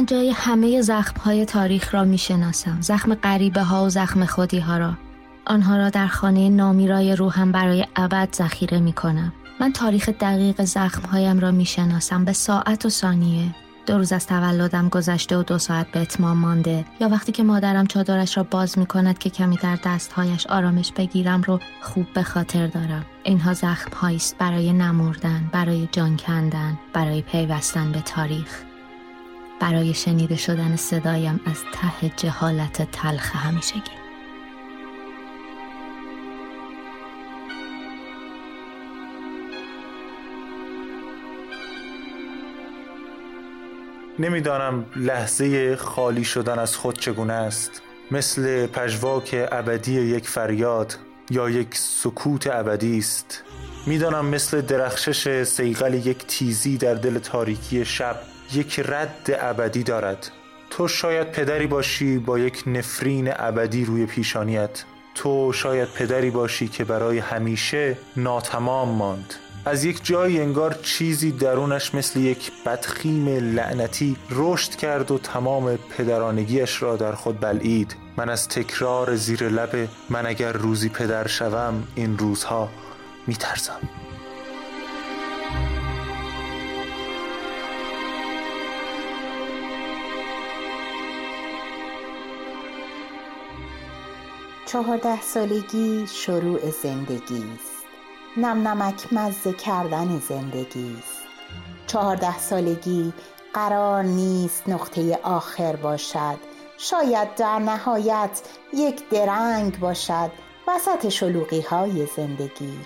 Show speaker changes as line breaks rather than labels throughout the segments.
من جای همه زخم های تاریخ را می شناسم زخم غریبه ها و زخم خودی ها را. آنها را در خانه نامیرای روحم برای ابد ذخیره می کنم من تاریخ دقیق زخم هایم را می شناسم به ساعت و ثانیه. دو روز از تولدم گذشته و دو ساعت به اتمام مانده. یا وقتی که مادرم چادرش را باز می کند که کمی در دستهایش آرامش بگیرم رو خوب به خاطر دارم. اینها زخم است برای نمردن برای جان کندن برای پیوستن به تاریخ. برای شنیده شدن صدایم از ته جهالت تلخ همیشگی
نمی‌دانم لحظه خالی شدن از خود چگونه است. مثل پژواک ابدی یک فریاد یا یک سکوت ابدی است. می‌دانم مثل درخشش سیغل یک تیزی در دل تاریکی شب یک رد ابدی دارد. تو شاید پدری باشی با یک نفرین ابدی روی پیشانیت. تو شاید پدری باشی که برای همیشه ناتمام ماند. از یک جایی انگار چیزی درونش مثل یک بدخیم لعنتی رشد کرد و تمام پدرانگیش را در خود بلعید. من از تکرار زیر لب من اگر روزی پدر شوم این روزها میترسم.
چهارده سالگی شروع زندگی است. نم نمک مزه کردن زندگی است. چهارده سالگی قرار نیست نقطه آخر باشد. شاید در نهایت یک درنگ باشد وسط شلوغی های زندگی.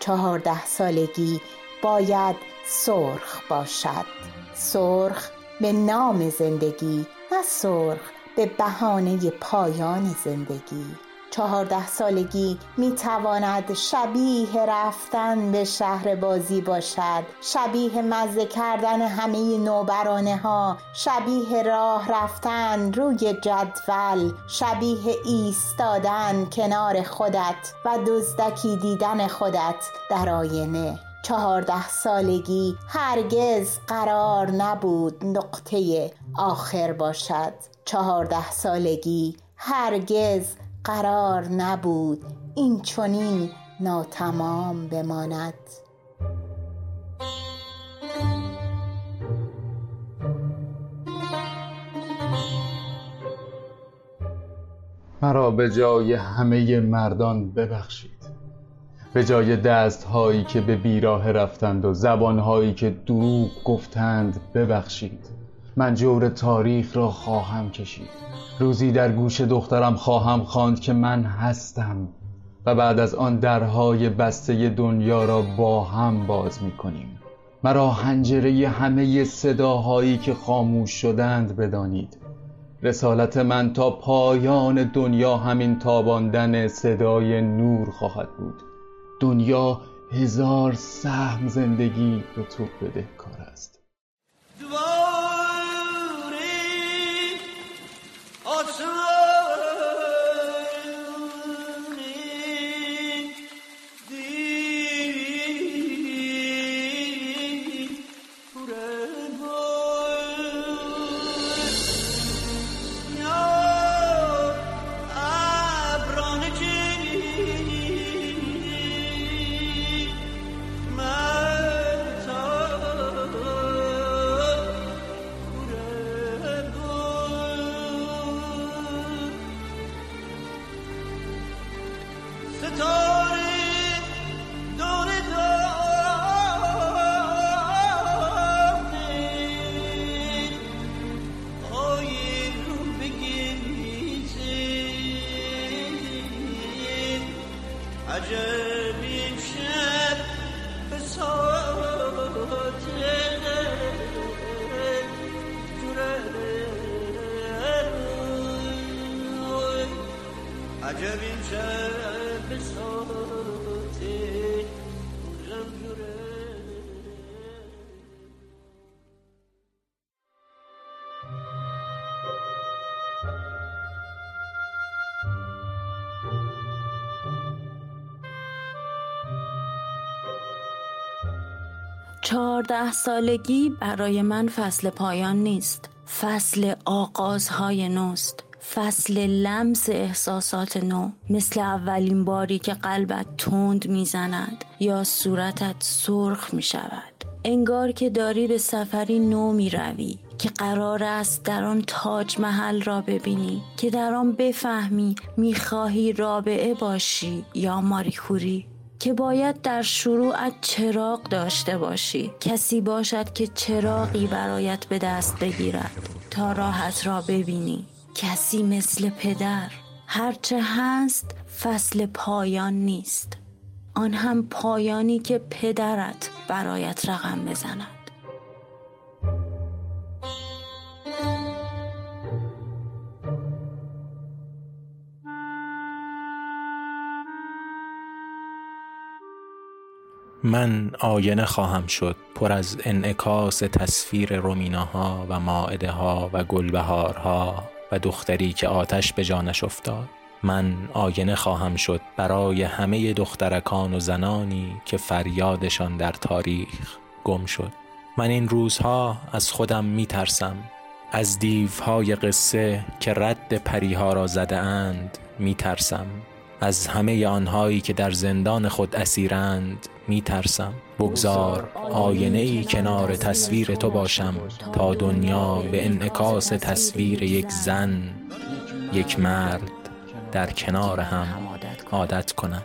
چهارده سالگی باید سرخ باشد. سرخ به نام زندگی نه سرخ به بهانه پایان زندگی. چهارده سالگی می تواند شبیه رفتن به شهر بازی باشد. شبیه مزه کردن همه نوبرانه ها شبیه راه رفتن روی جدول شبیه ایستادن کنار خودت و دزدکی دیدن خودت در آینه. چهارده سالگی هرگز قرار نبود نقطه آخر باشد. چهارده سالگی هرگز قرار نبود این چنین ناتمام بماند.
مرا به جای همه مردان ببخشید. به جای دست هایی که به بیراه رفتند و زبان هایی که دروغ گفتند ببخشید. من جور تاریخ را خواهم کشید. روزی در گوش دخترم خواهم خواند که من هستم و بعد از آن درهای بسته دنیا را با هم باز می کنیم. مرا هنجره همه صداهایی که خاموش شدند بدانید. رسالت من تا پایان دنیا همین تاباندن صدای نور خواهد بود. دنیا هزار سهم زندگی به تو بدهکار است.
چهارده سالگی برای من فصل پایان نیست. فصل آغازهای نوست. فصل لمس احساسات نو. مثل اولین باری که قلبت تند می‌زند یا صورتت سرخ می شود انگار که داری به سفری نو می روی که قرار است در آن تاج محل را ببینی که در آن بفهمی می‌خواهی رابعه باشی یا ماریکوری. که باید در شروعت چراغ داشته باشی. کسی باشد که چراغی برایت به دست بگیرد. تا راحت را ببینی. کسی مثل پدر. هرچه هست فصل پایان نیست. آن هم پایانی که پدرت برایت رقم بزند.
من آینه خواهم شد پر از انعکاس تصویر رومیناها و ماعده ها و گلبهارها و دختری که آتش به جانش افتاد. من آینه خواهم شد برای همه دخترکان و زنانی که فریادشان در تاریخ گم شد. من این روزها از خودم می ترسم از دیوهای قصه که رد پریها را زده اند می ترسم از همه آنهایی که در زندان خود اسیرند می ترسم بگذار آینه ای کنار تصویر تو باشم تا دنیا به انعکاس تصویر یک زن یک مرد در کنار هم عادت کنم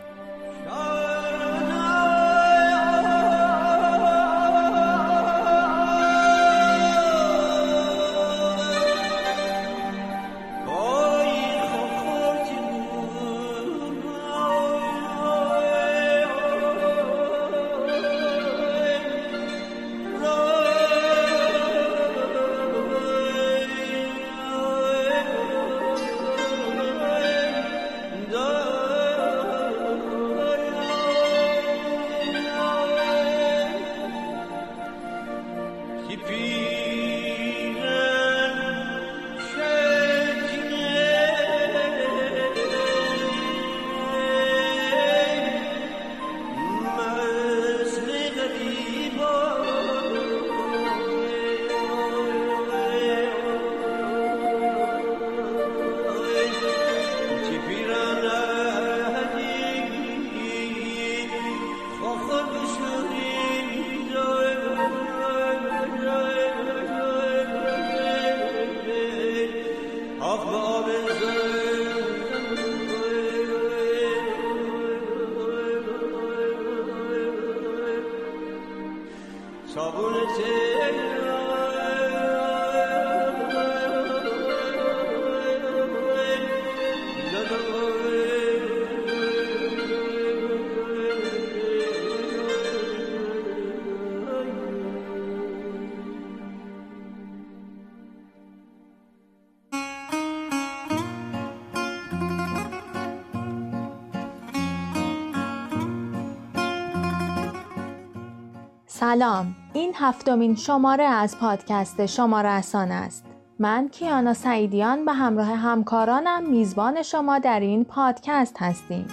سلام. این هفتمین شماره از پادکست شما رسان است. من کیانا سعیدیان به همراه همکارانم میزبان شما در این پادکست هستیم.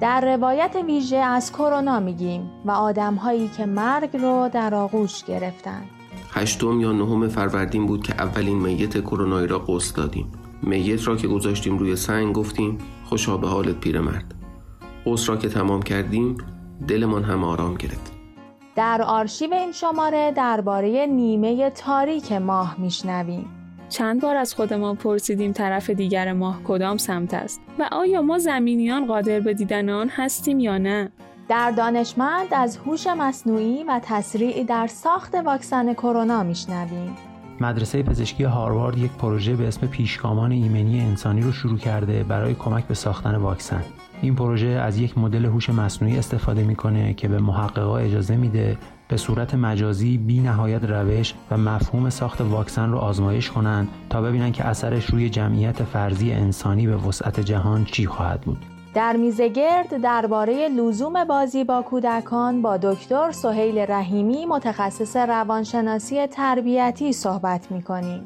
در روایت ویژه از کرونا میگیم و آدمهایی که مرگ رو در آغوش گرفتن.
هشتم یا نهم فروردین بود که اولین میت کرونایی را قسل دادیم. میت را که گذاشتیم روی سنگ گفتیم خوشا به حالت پیرمرد. قوس را که تمام کردیم دلمان هم آرام گرفت.
در آرشیو این شماره درباره نیمه تاریک ماه میشنویم.
چند بار از خودمان پرسیدیم طرف دیگر ماه کدام سمت است و آیا ما زمینیان قادر به دیدن آن هستیم یا نه؟
در دانشمند از هوش مصنوعی و تسریع در ساخت واکسن کرونا میشنویم.
مدرسه پزشکی هاروارد یک پروژه به اسم پیشگامان ایمنی انسانی رو شروع کرده برای کمک به ساختن واکسن. این پروژه از یک مدل هوش مصنوعی استفاده می‌کنه که به محققا اجازه میده به صورت مجازی بی نهایت روش و مفهوم ساخت واکسن رو آزمایش کنند تا ببینن که اثرش روی جمعیت فرضی انسانی به وسعت جهان چی خواهد بود.
در میزگرد درباره لزوم بازی با کودکان با دکتر سهیل رحیمی متخصص روانشناسی تربیتی صحبت می‌کنیم.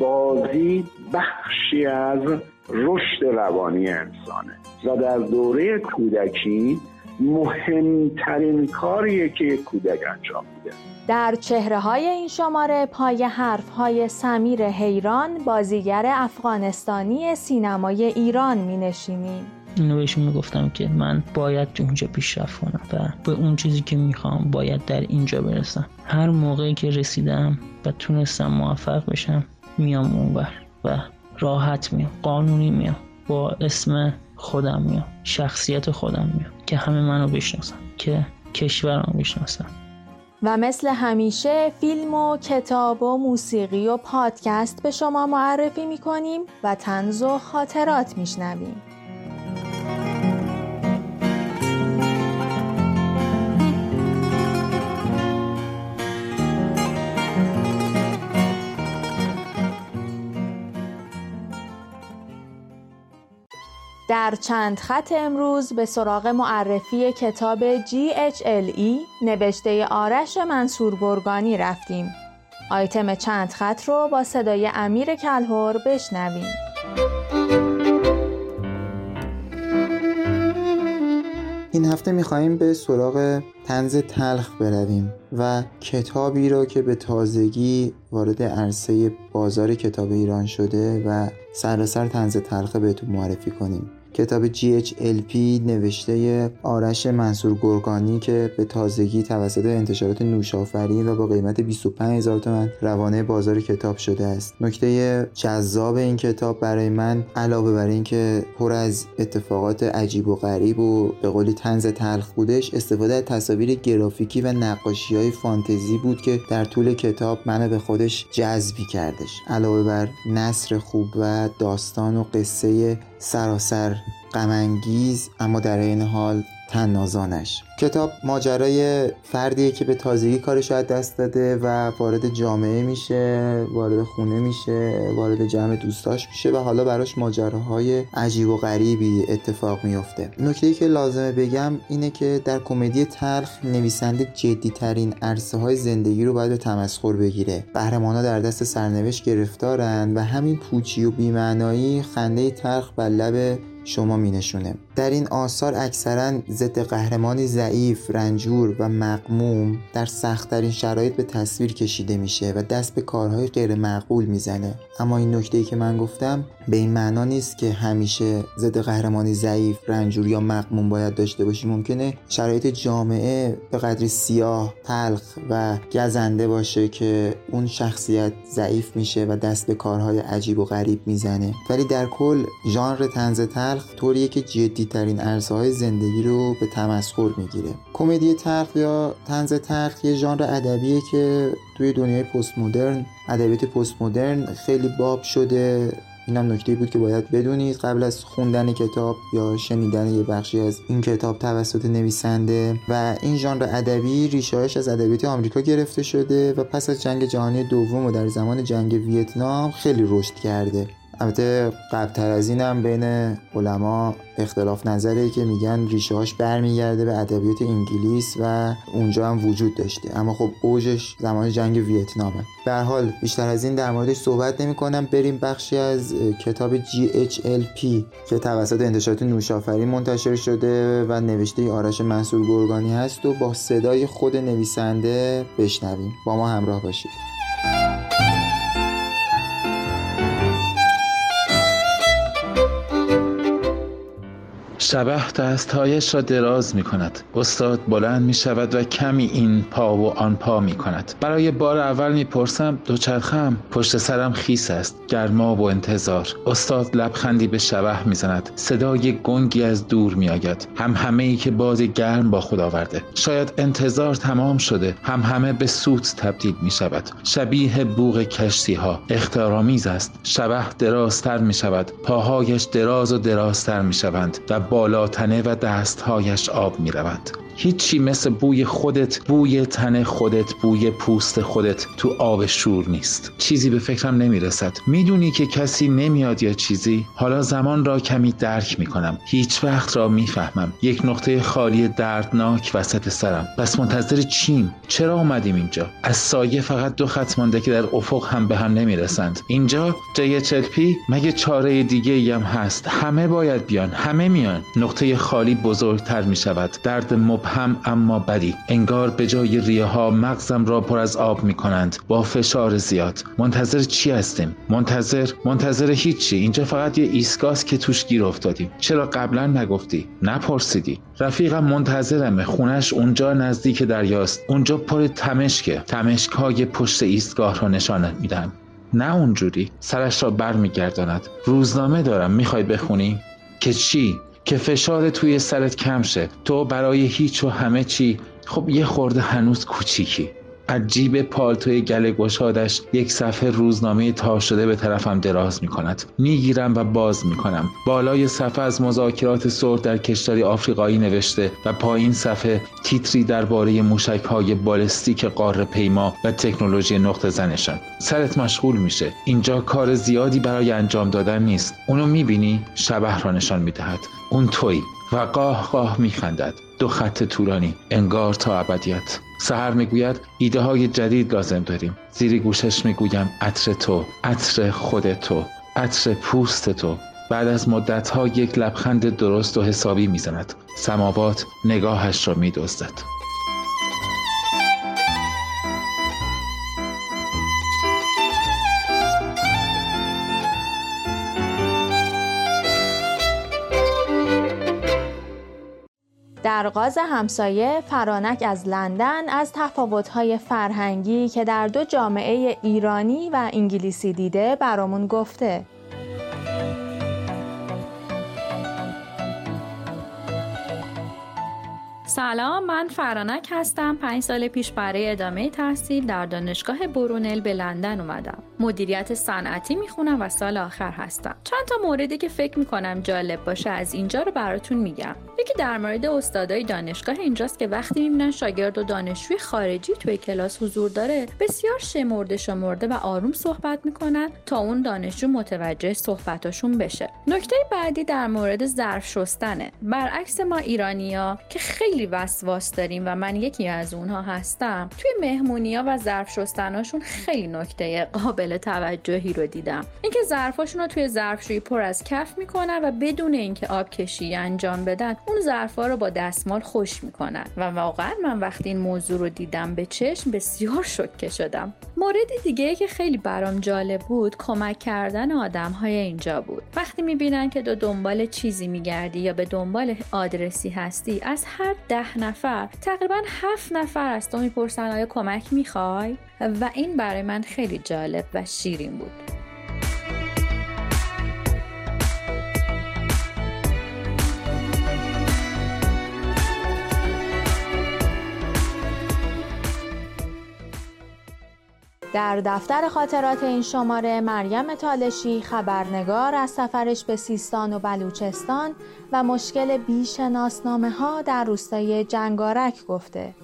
بازی بخشی از رشد روانی انسانه و در دوره کودکی مهمترین کاریه که یک کودک انجام میده.
در چهره های این شماره پای حرف های سمیر حیران بازیگر افغانستانی سینمای ایران می نشینیم
اینو بهشون می‌گفتم که من باید اونجا پیشرفت کنم و به اون چیزی که می‌خوام باید در اینجا برسم. هر موقعی که رسیدم و تونستم موفق بشم میام اونور و راحت میام قانونی میام. با اسم خودم میام. شخصیت خودم میام. که همه منو بشناسن. که کشورم بشناسن.
و مثل همیشه فیلم و کتاب و موسیقی و پادکست به شما معرفی می‌کنیم و تنز و خاطرات میشنویم. در چند خط امروز به سراغ معرفی کتاب GHLE نوشته آرش منصور گرگانی رفتیم. آیتم چند خط رو با صدای امیر کلهور بشنویم.
این هفته میخواییم به سراغ تنز تلخ برویم و کتابی را که به تازگی وارد عرصه بازار کتاب ایران شده و سراسر تنز تلخ بهتون معرفی کنیم کتاب GHLP نوشته آرش منصور گرگانی که به تازگی توسط انتشارات نوشافرین و با قیمت 25 هزار تومن روانه بازار کتاب شده است. نکته جذاب این کتاب برای من علاوه بر اینکه پر از اتفاقات عجیب و غریب و به قولی تنز تلخ بودش استفاده از تصاویر گرافیکی و نقاشی های فانتزی بود که در طول کتاب منو به خودش جذبی کردش. علاوه بر نصر خوب و داستان و قصه سراسر غمانگیز اما در این حال تنازانش. کتاب ماجرای فردیه که به تازگی کارش از دست داده و وارد جامعه میشه وارد خونه میشه وارد جمع دوستاش میشه و حالا براش ماجراهای عجیب و غریبی اتفاق میفته نکته که لازمه بگم اینه که در کمدی تلخ نویسنده جدی ترین عرصه های زندگی رو باید به تمسخر بگیره. قهرمانا در دست سرنوشت گرفتارن و همین پوچی و بیمعنایی خنده تلخ بر لب شما می نشونه. در این آثار اکثرا ضد قهرمانی ضعیف، رنجور و مقموم در سختترین شرایط به تصویر کشیده میشه و دست به کارهای غیر معقول می‌زنه. اما این نکته که من گفتم به این معنا نیست که همیشه ضد قهرمانی ضعیف، رنجور یا مقموم باید داشته باشی ممکنه شرایط جامعه به قدری سیاه، تلخ و گزنده باشه که اون شخصیت ضعیف میشه و دست به کارهای عجیب و غریب می‌زنه. ولی در کل ژانر طنز تلخ طوریه که جدی ترین های زندگی رو به تمسخر می‌گیره. کمدی تلخ یا طنز تلخ یه ژانر ادبیه که توی دنیای پست مدرن ادبیات پست مدرن خیلی باب شده. این هم نکته بود که باید بدونید قبل از خوندن کتاب یا شنیدن یه بخشی از این کتاب توسط نویسنده و این ژانر ادبی ریشه‌اش از ادبیات آمریکا گرفته شده و پس از جنگ جهانی دوم و در زمان جنگ ویتنام خیلی رشد کرده. البته قبلتر از اینم بین علما اختلاف نظره که میگن ریشه هاش برمیگرده به ادبیات انگلیس و اونجا هم وجود داشته. اما خب اوجش زمان جنگ ویتنامه. به حال بیشتر از این در موردش صحبت نمی کنم بریم بخشی از کتاب GHLP که توسط انتشارات نوشافری منتشر شده و نوشته آرش منصور گرگانی هست و با صدای خود نویسنده بشنویم. با ما همراه باشید.
شبه دستهایش را دراز می کند استاد بلند می شود و کمی این پا و آن پا می کند برای بار اول می پرسم دوچرخم پشت سرم خیس است گرما و انتظار. استاد لبخندی به شبه می زند صدای گنگی از دور می آید هم همه ای که باد گرم با خود آورده. شاید انتظار تمام شده. هم همه به سوت تبدیل می شود شبیه بوغ کشتی ها اختارآمیز است. شبه درازتر می شود پاهایش دراز و درازتر می شوند و بالاتنه و دستهایش آب می روند هیچی مثل بوی خودت بوی تن خودت بوی پوست خودت تو آب شور نیست. چیزی به فکرم نمی‌رسد. می‌دونی که کسی نمیاد یا چیزی؟ حالا زمان را کمی درک می‌کنم. هیچ وقت را می‌فهمم. یک نقطه خالی دردناک وسط سرم. پس منتظر چیم؟ چرا اومدیم اینجا؟ از سایه فقط دو خط مانده که در افق هم به هم نمی‌رسند. اینجا جای چلپی؟ مگه چاره دیگه ای هست؟ همه باید بیان. همه میان. نقطه خالی بزرگتر می‌شود. درد مبهم اما بدی. انگار به جای ریه ها مغزم را پر از آب می کنند با فشار زیاد. منتظر چی هستیم؟ منتظر؟ منتظر هیچی. اینجا فقط یه ایستگاه که توش گیر افتادیم. چرا قبلا نگفتی؟ نپرسیدی. رفیقم منتظرمه خونش اونجا نزدیک دریاست. اونجا پر تمشکه. تمشک های پشت ایستگاه را نشانت میدم نه اونجوری. سرش را برمیگرداند. روزنامه دارم. می‌خوای بخونی؟ که چی؟ که فشار توی سرت کم شه. تو برای هیچ و همه چی خب یه خورده هنوز کوچیکی. از جیب پالتوی گله گشادش یک صفحه روزنامه تا شده به طرفم دراز می کند می‌گیرم و باز می کنم بالای صفحه از مذاکرات سرد در کشوری آفریقایی نوشته و پایین صفحه تیتری درباره موشک های بالستیک قاره پیما و تکنولوژی نقطه زنشان. سرت مشغول میشه. اینجا کار زیادی برای انجام دادن نیست. اونو می‌بینی؟ شبه را نشان می‌دهد. اون توی و قاه قاه میخندد. دو خط طولانی انگار تا ابدیت. سهر می‌گوید ایده های جدید لازم داریم. زیری گوشش می‌گویم عطر تو عطر خود تو عطر پوست تو. بعد از مدت یک لبخند درست و حسابی می‌زند. سماوات نگاهش را میدزدد.
در غاز همسایه فرانک از لندن از تفاوت‌های فرهنگی که در دو جامعه ایرانی و انگلیسی دیده برامون گفته.
سلام من فرانک هستم. پنج سال پیش برای ادامه تحصیل در دانشگاه برونل به لندن اومدم. مدیریت صنعتی می‌خونم و سال آخر هستم. چند تا موردی که فکر می‌کنم جالب باشه از اینجا رو براتون میگم. یکی در مورد استادای دانشگاه اینجاست که وقتی می‌بینن شاگرد و دانشجوی خارجی توی کلاس حضور داره بسیار شمرده شمرده و آروم صحبت می‌کنن تا اون دانشجو متوجه صحبتاشون بشه. نکته بعدی در مورد ظرف شستنه. برعکس ما ایرانیا که خیلی وسواس داریم و من یکی از اونها هستم. توی مهمونیا و ظرف شستناشون خیلی نکته قابل توجهی رو دیدم. اینکه ظرفاشون رو توی ظرفشویی پر از کف می‌کنن و بدون اینکه آب کشی انجام بدن اون ظرفا رو با دستمال خوش می‌کنن. و واقعا من وقتی این موضوع رو دیدم به چشم بسیار شوکه شدم. مورد دیگه که خیلی برام جالب بود کمک کردن آدم های اینجا بود. وقتی می‌بینن که دو دنبال چیزی میگردی یا به دنبال آدرسی هستی از هر ده نفر تقریبا هفت نفر از تو می‌پرسن آیا کمک می‌خوای؟ و این برای من خیلی جالب و شیرین بود.
در دفتر خاطرات این شماره مریم تالشی خبرنگار از سفرش به سیستان و بلوچستان و مشکل بیشناسنامه ها در روستای جنگارک گفته.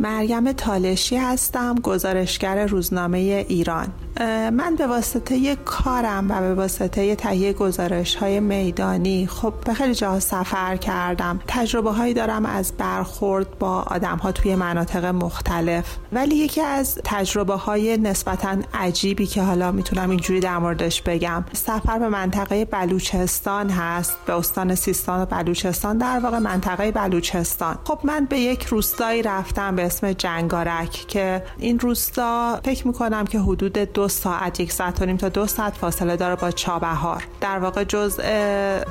مریم تالشی هستم گزارشگر روزنامه ایران. من به واسطه کارم و به واسطه تهیه گزارش های میدانی خب به خیلی جاها سفر کردم. تجربه هایی دارم از برخورد با آدم ها توی مناطق مختلف. ولی یکی از تجربه های نسبتا عجیبی که حالا می‌تونم اینجوری در موردش بگم سفر به منطقه بلوچستان هست به استان سیستان و بلوچستان در واقع منطقه بلوچستان. خب من به یک روستایی رفتم به اسم جنگارک که این روستا فکر می‌کنم که حدود دو ساعت یک ساعت و نیم تا دو ساعت فاصله داره با چابهار. در واقع جزء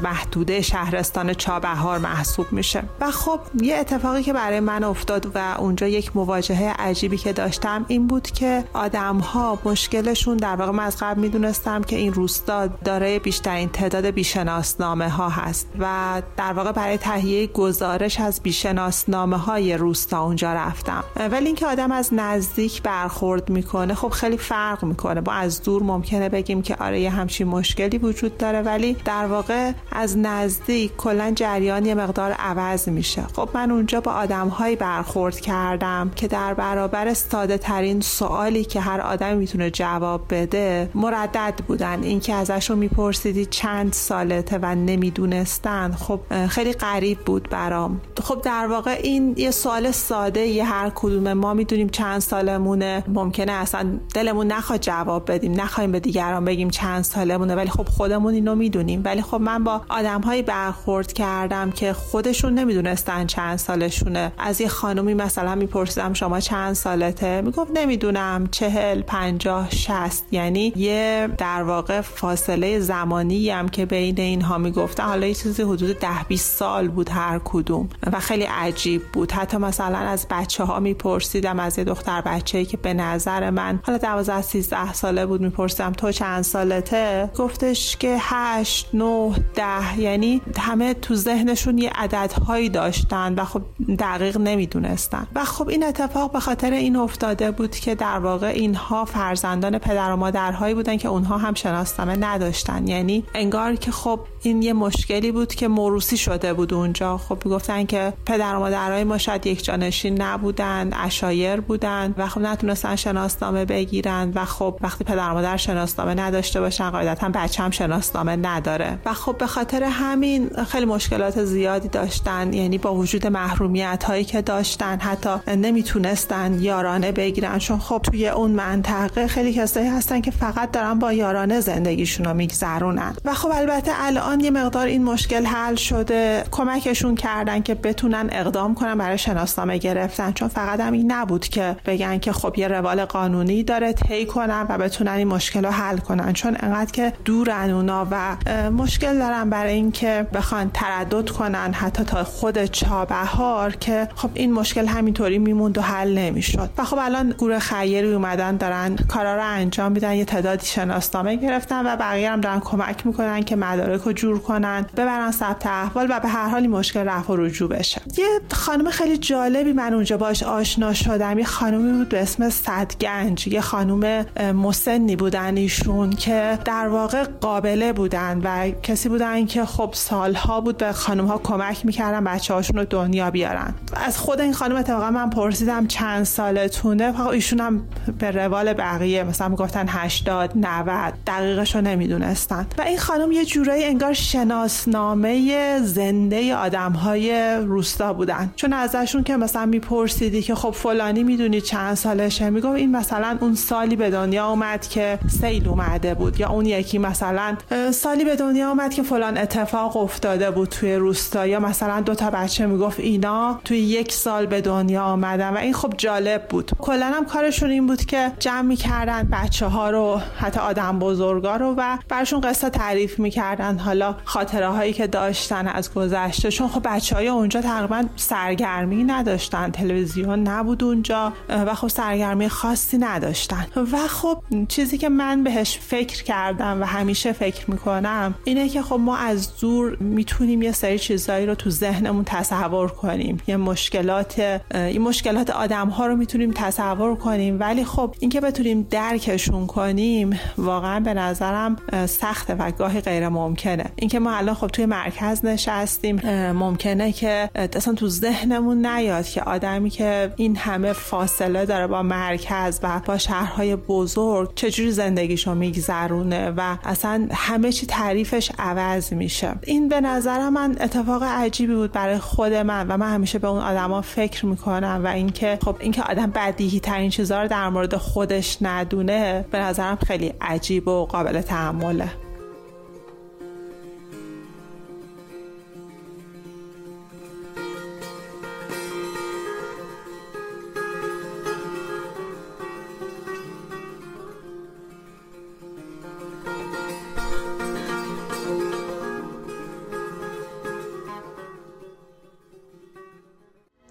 محدوده شهرستان چابهار محسوب میشه. و خب یه اتفاقی که برای من افتاد و اونجا یک مواجهه عجیبی که داشتم این بود که آدم ها مشکلشون در واقع من از قبل می‌دونستم که این روستا دارای بیشترین تعداد بیشناسنامه ها هست و در واقع برای تهیه گزارش از بیشناسنامه های روستا اونجا رفتم. ولی اینکه آدم از نزدیک برخورد می‌کنه خب خیلی فرق می‌کنه. با از دور ممکنه بگیم که آره یه همچین مشکلی وجود داره ولی در واقع از نزدیک کلا جریان یه مقدار عوض میشه. خب من اونجا با آدمهایی برخورد کردم که در برابر ساده ترین سوالی که هر آدمی می‌تونه جواب بده مردد بودن. اینکه ازشون میپرسیدی چند سالته و نمی‌دونستن خب خیلی غریب بود برام. خب در واقع این یه سوال ساده یه هر کدوم ما می‌دونیم چند سالمونه. ممکنه اصلا دلمون نخواد جواب بدیم. نخوایم به دیگران بگیم چند سالمونه ولی خب خودمون اینو می‌دونیم. ولی خب من با آدمهایی برخورد کردم که خودشون نمی‌دونستن چند سالشونه. از یه خانومی مثلا میپرسیدم شما چند سالته؟ می‌گفت نمی‌دونم چهل پنجاه شست یعنی یه در واقع فاصله زمانی هم که بین اینها می‌گفتن. حالا یه چیزی حدود ده 20 سال بود هر کدوم و خیلی عجیب بود. حتی مثلا از بچه ها میپرسیدم از یه دختر بچه که به نظر من حالا 12 13 ساله بود میپرسیدم تو چند سالته؟ گفتش که 8 9 ده. یعنی همه تو ذهنشون یه عددهایی داشتن و خب دقیق نمی‌دونستن. و خب این اتفاق به خاطر این افتاده بود که در واقع اینها فرزندان پدر و مادرهایی بودن که اونها هم شناسنامه نداشتن. یعنی انگار که خب این یه مشکلی بود که موروسی شده بود اونجا. خب گفتن که پدر و مادرای ما شاید یک جانشین نبودن اشایر بودن و خب نتونستن شناسنامه بگیرن و خب وقتی پدر و مادر شناسنامه نداشته باشن قاعدتا بچه هم شناسنامه نداره. و خب به خاطر همین خیلی مشکلات زیادی داشتن یعنی با وجود محرومیت هایی که داشتن حتی نمی‌تونستن یارانه بگیرن. چون خب توی اون منطقه خیلی کسایی هستن که فقط دارن با یارانه زندگیشون رو میگذرونن. و خب البته الان یه مقدار این مشکل حل شده. کمکشون کردن که بتونن اقدام کنن برای شناسنامه گرفتن. چون فقط هم این نبود که بگن که خب یه روال قانونی داره طی کنن و بتونن این مشکل رو حل کنن. چون انقدر که دورن اونا و مشکل دارن برای اینکه بخوان تردد کنن حتی تا خود چابهار که خب این مشکل همینطوری میموند و حل نمی‌شد. و خب الان گروه خیری اومدن دارن کارا رو انجام میدن. یه تعدادی شناسنامه گرفتن و بقیه هم دارن کمک می‌کنن که مدارک جور کنن ببرن ثبت احوال و به هر حال مشکل رفع و رجوع بشه. یه خانم خیلی جالبی من اونجا باش آشنا شدم. یه خانومی بود به اسم صدگنج یه خانم مسنی بودن ایشون که در واقع قابله بودن و کسی بودن که خب سالها بود به خانم ها کمک می‌کردن بچه هاشون رو دنیا بیارن. از خود این خانم اتفاقا من پرسیدم چند سالتونه؟ ایشون هم به روال بقیه مثلا می‌گفتن 80 90 دقیقش رو نمی‌دونستن. و این خانم یه جورایی انگار شناسنامه زنده آدم های روستا بودن. چون ازشون که مثلا میپرسیدی که خب فلانی می‌دونی چند سالشه؟ میگم این مثلا اون سالی به دنیا اومد که سیل اومده بود. یا اون یکی مثلا سالی به دنیا اومد که فلان اتفاق افتاده بود توی روستا. یا مثلا دو تا بچه می‌گفت اینا توی یک سال به دنیا آمدن و این خب جالب بود. کلا هم کارشون این بود که جمع می‌کردن بچه ها رو حتی آدم بزرگا رو و برشون قصه تعریف می‌کردن. حالا خاطره هایی که داشتن از گذشته. چون خب بچه های اونجا تقریبا سرگرمی نداشتن. تلویزیون نبود اونجا و خب سرگرمی خاصی نداشتن. و خب چیزی که من بهش فکر کردم و همیشه فکر می‌کنم اینه که خب ما از دور می‌تونیم یه سری چیزایی رو تو ذهنمون تصور کنیم. یه مشکلات این مشکلات آدم ها رو می‌تونیم تصور کنیم. ولی خب اینکه بتونیم درکشون کنیم واقعا به نظرم سخته و گاهی غیر ممکنه اینکه ما الان خب توی مرکز نشستیم ممکنه که اصلا تو ذهنمون نیاد که آدمی که این همه فاصله داره با مرکز و با شهرهای بزرگ چجوری زندگیشو میگذرونه و اصلا همه چی تعریفش عوض میشه. این به نظر من اتفاق عجیبی بود برای خود من و من همیشه به اون آدما فکر می‌کنم و اینکه خب اینکه آدم بدیهی ترین چیزها رو در مورد خودش ندونه به نظرم خیلی عجیب و قابل تحمله.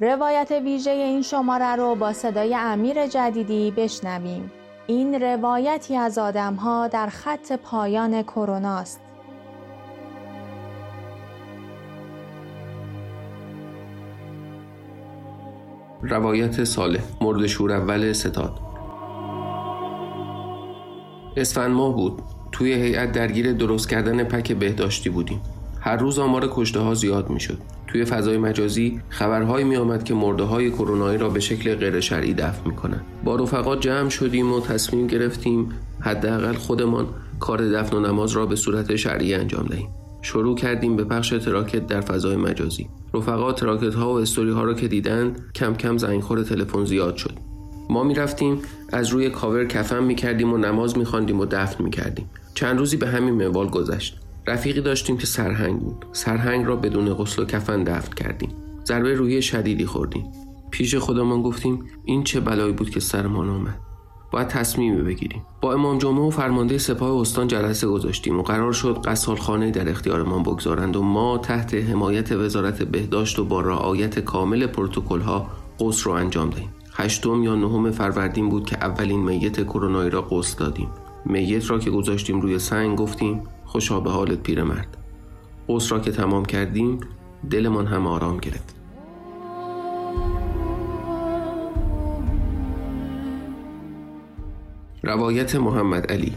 روایت ویژه این شماره رو با صدای امیر جدیدی بشنویم. این روایتی از آدمها در خط پایان کروناست.
روایت ساله مرد شور اول ستاد اسفند ماه بود توی هیئت درگیر درست کردن پک بهداشتی بودیم هر روز آمار کشته ها زیاد می شد توی فضای مجازی خبرهایی می آمد که مرده های کرونایی را به شکل غیر شرعی دفن می کنند. با رفقا جمع شدیم و تصمیم گرفتیم حداقل خودمان کار دفن و نماز را به صورت شرعی انجام دهیم. شروع کردیم به پخش تراکت در فضای مجازی. رفقا تراکت ها و استوری ها را که دیدن کم کم زنگخور تلفن زیاد شد. ما می رفتیم از روی کاور کفن می کردیم و نماز می خواندیم و دفن می کردیم. چند روزی به همین منوال گذشت. رفیقی داشتیم که سرهنگ بود. سرهنگ را بدون غسل و کفن دفن کردیم. ضربه روحی شدیدی خوردیم. پیش خودمان گفتیم این چه بلایی بود که سرمان آمد. باید تصمیمی بگیریم. با امام جمعه و فرمانده سپاه استان جلسه گذاشتیم و قرار شد خانه در اختیارمان بگذارند و ما تحت حمایت وزارت بهداشت و با رعایت کامل پروتکل ها قصر را انجام دهیم. هشتم یا نهم فروردین بود که اولین میت کرونایی را قصد دادیم. میت را که گذاشتیم روی سنگ گفتیم خوشا به حالت پیرمرد. قوس را که تمام کردیم دلمان هم آرام گرفت. روایت محمد علی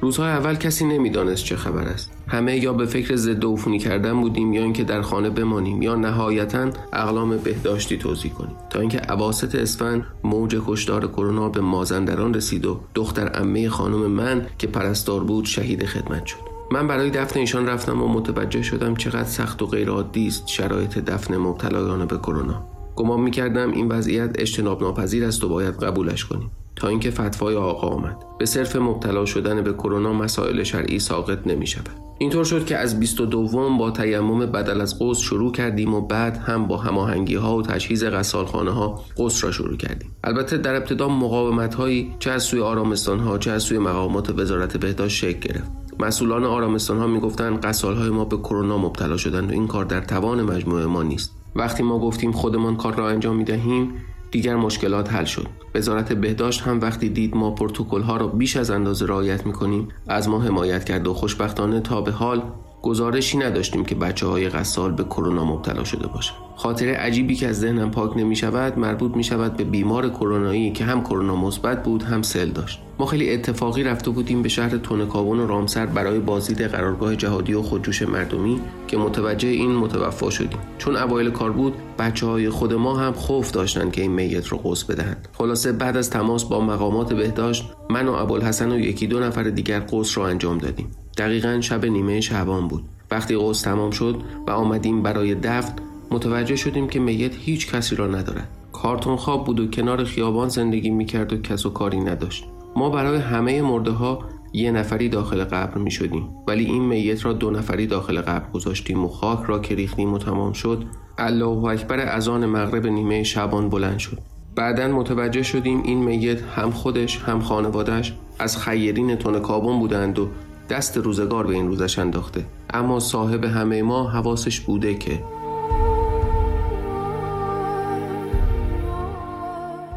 روزهای اول کسی نمی‌دانست چه خبر است. همه یا به فکر ضد عفونی کردن بودیم یا اینکه در خانه بمانیم یا نهایتا اقلام بهداشتی توضیح کنیم. تا اینکه عواست اسفند موج کشدار کرونا به مازندران رسید و دختر عمه خانم من که پرستار بود شهید خدمت شد. من برای دفن ایشان رفتم و متوجه شدم چقدر سخت و غیرعادی است شرایط دفن مبتلایان به کرونا. گمان می‌کردم این وضعیت اجتناب ناپذیر است و باید قبولش کنیم. تا اینکه فتوای آقا آمد. به صرف مبتلا شدن به کرونا مسائل شرعی ساقط نمی شود اینطور شد که از 22 با تیمم بدل از قوس شروع کردیم و بعد هم با هماهنگی ها و تجهیز غسالخانه ها قوس را شروع کردیم. البته در ابتدا مقاومت هایی چه از سوی آرامستان ها چه از سوی مقامات وزارت بهداشت شکل گرفت. مسئولان آرامستان ها می‌گفتند غسال های ما به کرونا مبتلا شدند و این کار در توان مجموعه ما نیست. وقتی ما گفتیم خودمان کار را انجام می دهیم دیگر مشکلات حل شد. وزارت بهداشت هم وقتی دید ما پروتکل ها را بیش از اندازه رعایت می‌کنیم از ما حمایت کرد و خوشبختانه تا به حال گزارشی نداشتیم که بچه های غسال به کرونا مبتلا شده باشند خاطره عجیبی که از ذهنم پاک نمی شود مربوط می شود به بیمار کرونایی که هم کرونا مثبت بود هم سل داشت. ما خیلی اتفاقی رفته بودیم به شهر تونکابون و رامسر برای بازدید قرارگاه جهادی و خودجوش مردمی که متوجه این متوفا شدیم. چون اوایل کار بود بچه های خود ما هم خوف داشتند که این میت رو قوس بدهند. خلاصه بعد از تماس با مقامات بهداشت من و ابوالحسن و یکی دو نفر دیگر قوس را انجام دادیم. دقیقا شب نیمه شعبان بود. وقتی قوس تمام شد و آمدیم برای دفن متوجه شدیم که میت هیچ کسی را ندارد. کارتون خواب بود و کنار خیابان زندگی می‌کرد و کس و کاری نداشت. ما برای همه مرده ها یه نفری داخل قبر می شدیم ولی این میت را دو نفری داخل قبر گذاشتیم و خاک را که ریختیم و تمام شد الله اکبر از آن مغرب نیمه شبان بلند شد. بعدا متوجه شدیم این میت هم خودش هم خانوادش از خیرین تون کابون بودند و دست روزگار به این روزش انداخته. اما صاحب همه ما حواسش بوده که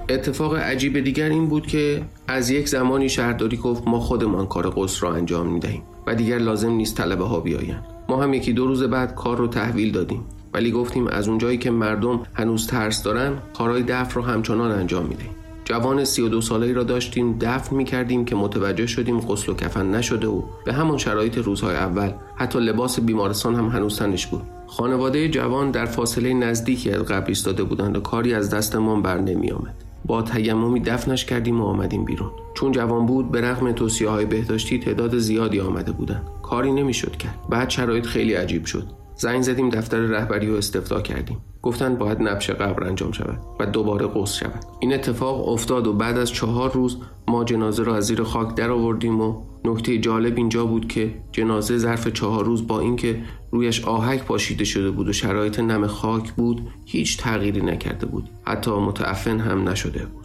اتفاق عجیب دیگر این بود که از یک زمانی شهرداری گفت ما خودمان کار قصر را انجام می دهیم و دیگر لازم نیست طلبه ها بیایند. ما هم یکی دو روز بعد کار رو تحویل دادیم. ولی گفتیم از اونجایی که مردم هنوز ترس دارن کارهای دفع رو همچنان انجام می دهیم جوان سی و دو ساله را داشتیم دفن می کردیم که متوجه شدیم غسل و کفن نشده و به همان شرایط روزهای اول حتی لباس بیمارستان هم هنوز تنش بود. خانواده جوان در فاصله نزدیکی از قبر ایستاده بودند و کاری از دستمان بر نمی آمد. با تیممی دفنش کردیم و آمدیم بیرون. چون جوان بود به رغم توصیه بهداشتی تعداد زیادی آمده بودند. کاری نمی‌شد کرد. بعد شرایط خیلی عجیب شد. زنگ زدیم دفتر رهبری و استفتا کردیم. گفتند باید نبش قبر انجام شود و دوباره قصد شود. این اتفاق افتاد و بعد از چهار روز ما جنازه را از زیر خاک در آوردیم و نکته جالب اینجا بود که جنازه ظرف چهار روز با اینکه رویش آهک پاشیده شده بود و شرایط نم خاک بود هیچ تغییری نکرده بود. حتی متعفن هم نشده بود.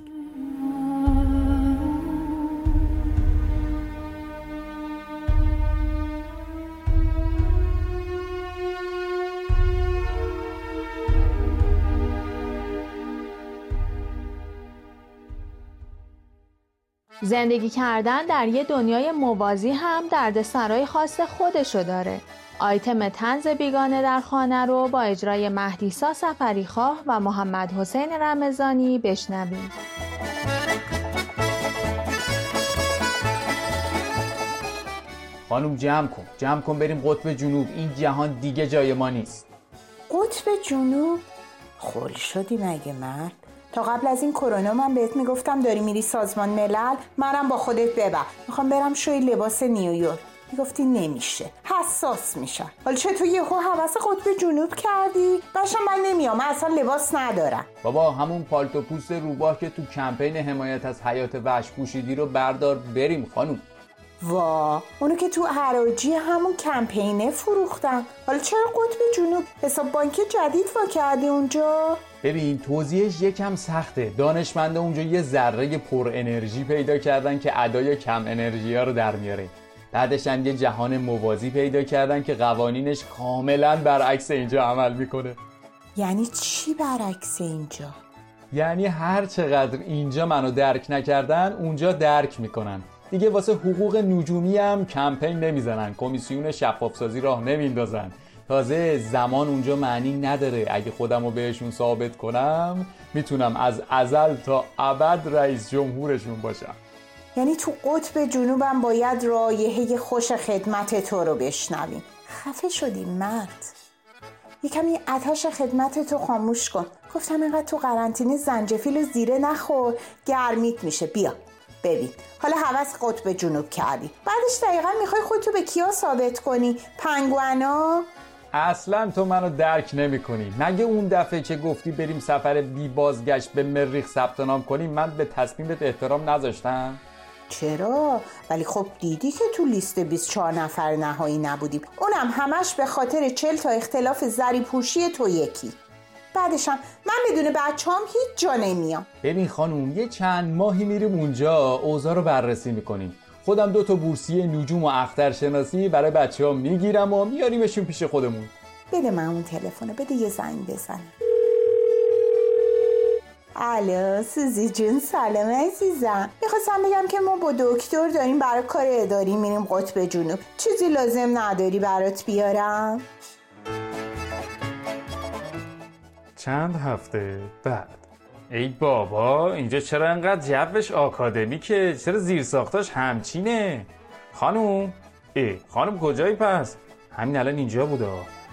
زندگی کردن در یه دنیای موازی هم دردسرای خاص خودشو داره. آیتم تنز بیگانه در خانه رو با اجرای مهدیسا سفریخواه و محمد حسین رمزانی بشنویم.
خانم جمع کن. جمع کن بریم قطب جنوب. این جهان دیگه جای ما نیست.
قطب جنوب؟ خول شدی مگه مرد؟ تا قبل از این کرونا من بهت می‌گفتم داری میری سازمان ملل؟ منم با خودت ببر. می‌خوام برم شوی لباس نیویورک می‌گفتی نمیشه. حساس میشن حالا چه تو یهو حوس قطب جنوب کردی؟ باشم من نمیام. من اصلا لباس ندارم.
بابا همون پالتو پوست روباه که تو کمپین حمایت از حیات وحش پوشیدی رو بردار. بریم خانوم.
وا اونو که تو حراجی همون کمپینه فروختن. حالا چرا قطب جنوب؟ حساب بانک جدید وا کردی اونجا؟
ببین توضیحش یکم سخته. دانشمنده اونجا یه ذره پر انرژی پیدا کردن که ادای کم انرژی ها رو در میاره بعدش هم یه جهان موازی پیدا کردن که قوانینش کاملا برعکس اینجا عمل می‌کنه.
یعنی چی برعکس اینجا؟
یعنی هر چقدر اینجا منو درک نکردن اونجا درک می‌کنن. دیگه واسه حقوق نجومی هم کمپین نمی‌زنن. کمیسیون شفافسازی راه نمیندازن. تازه زمان اونجا معنی نداره. اگه خودم رو بهشون ثابت کنم می‌تونم از ازل تا ابد رئیس جمهورشون باشم.
یعنی تو قطب جنوبم باید رایحه خوش خدمت تو رو بشنویم. خفه شدی مرد. یکم این اتش خدمت تو خاموش کن. گفتم اینقدر تو قرنطینه زنجفیل و زیره نخور. گرمیت میشه. بیا. ببین. حالا حوث قطب جنوب کردی. بعدش دقیقا می‌خوای خودتو به کیا ثابت کنی؟ پنگوانا؟
اصلا تو منو درک نمی کنی مگه اون دفعه که گفتی بریم سفر بی بازگشت به مریخ ثبت نام کنیم من به تصمیمت احترام نذاشتم.
چرا؟ ولی خب دیدی که تو لیست 24 نفر نهایی نبودیم. اونم همش به خاطر چل تا اختلاف زری پوشی تو یکی. بعدشم من بدون بچه هم هیچ جا نمیام.
ببین خانوم یه چند ماهی میریم اونجا اوضاع رو بررسی می‌کنیم. خودم دو تا بورسیه نجوم و اخترشناسی برای بچه ها می‌گیرم و میاریمشون پیش خودمون.
بده من اون تلفن بده یه زنگ بزنم. الو سوزی جون سلام عزیزم. می‌خواستم بگم که ما با دکتر داریم برای کار اداری میریم قطب جنوب. چیزی لازم نداری برات بیارم؟
چند هفته بعد. ای بابا اینجا چرا انقدر جوش آکادمیکه؟ چرا زیر ساختاش همچینه؟ خانوم؟ ای خانوم کجایی پس؟ همین الان اینجا بوده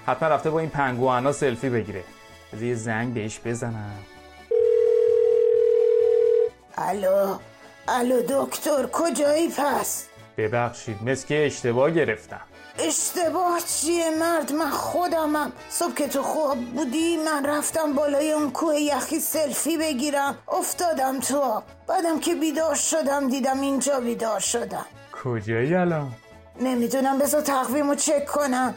حتما رفته با این پنگوانا سلفی بگیره. بذار یه زنگ بهش بزنم.
الو الو دکتر کجایی پس؟
ببخشید مثل که اشتباه گرفتم.
اشتباه چیه مرد؟ من خودمم. صبح که تو خواب بودی من رفتم بالای اون کوه یخی سلفی بگیرم. افتادم تو آب. بعدم که بیدار شدم دیدم اینجا بیدار شدم.
کجایی الان؟
نمی‌دونم بذار تقویم رو چک کنم.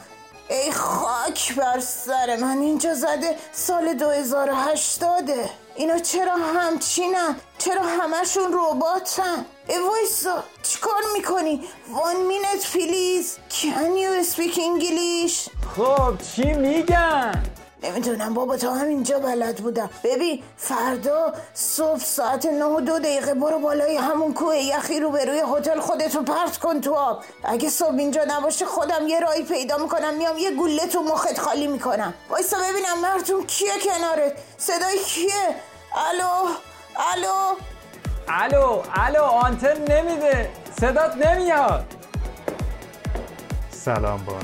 ای خاک بر سر من اینجا زده سال 2080 اینا چرا همچینن؟ چرا همشون روباتن ای وایسا چیکار می‌کنی؟ one minute please can you speak English?
خب چی میگن؟
نمی‌دونم بابا تا همینجا بلد بودم. ببین فردا صبح ساعت نه و دو دقیقه برو بالای همون کوه یخی رو به روی هتل خودتو پرت کن تو آب. اگه صبح اینجا نباشه خودم یه راهی پیدا می‌کنم میام یه گوله تو مخت خالی می‌کنم. وایسا ببینم مرتون کیه کنارت؟ صدای کیه؟ الو؟ الو؟
الو الو آنتن نمیده. صدات نمیاد. سلام بانو.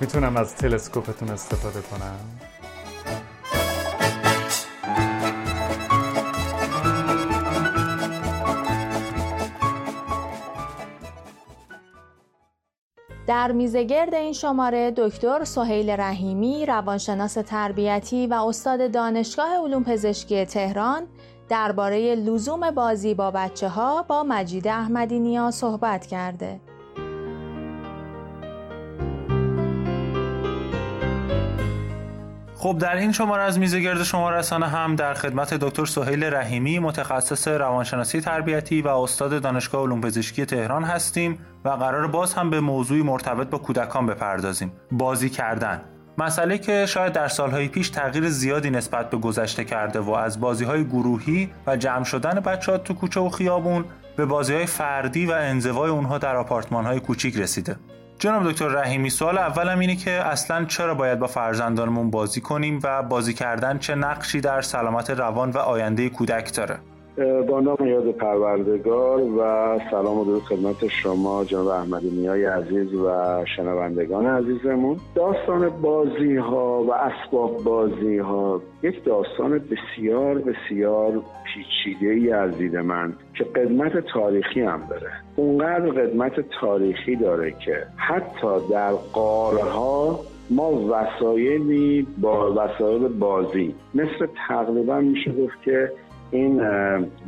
می‌تونم از تلسکوپتون استفاده کنم؟
در میزگرد این شماره دکتر سهیل رحیمی روانشناس تربیتی و استاد دانشگاه علوم پزشکی تهران درباره لزوم بازی با بچه ها با مجید احمدی نیا صحبت کرده.
خب در این شماره از میزگرد شما رسانه هم در خدمت دکتر سهیل رحیمی متخصص روانشناسی تربیتی و استاد دانشگاه علوم پزشکی تهران هستیم و قرار باز هم به موضوعی مرتبط با کودکان بپردازیم. بازی کردن. مسئله که شاید در سالهای پیش تغییر زیادی نسبت به گذشته کرده و از بازی های گروهی و جمع شدن بچه ها تو کوچه و خیابون به بازی های فردی و انزوای اونها در آپارتمان های کوچیک رسیده. جناب دکتر رحیمی سوال اولم اینه که اصلا چرا باید با فرزندانمون بازی کنیم و بازی کردن چه نقشی در سلامت روان و آینده کودک داره؟
با نام یاد پروردگار و سلام و درود خدمت شما جناب احمدی نیای عزیز و شنوندگان عزیزمون. داستان بازی ها و اسباب بازی ها یک داستان بسیار بسیار پیچیده ای از دید من که قدمت تاریخی هم داره. اونقدر قدمت تاریخی داره که حتی در قارها ما وسایلی با وسایل بازی مثل تقریبا میشه گفت که این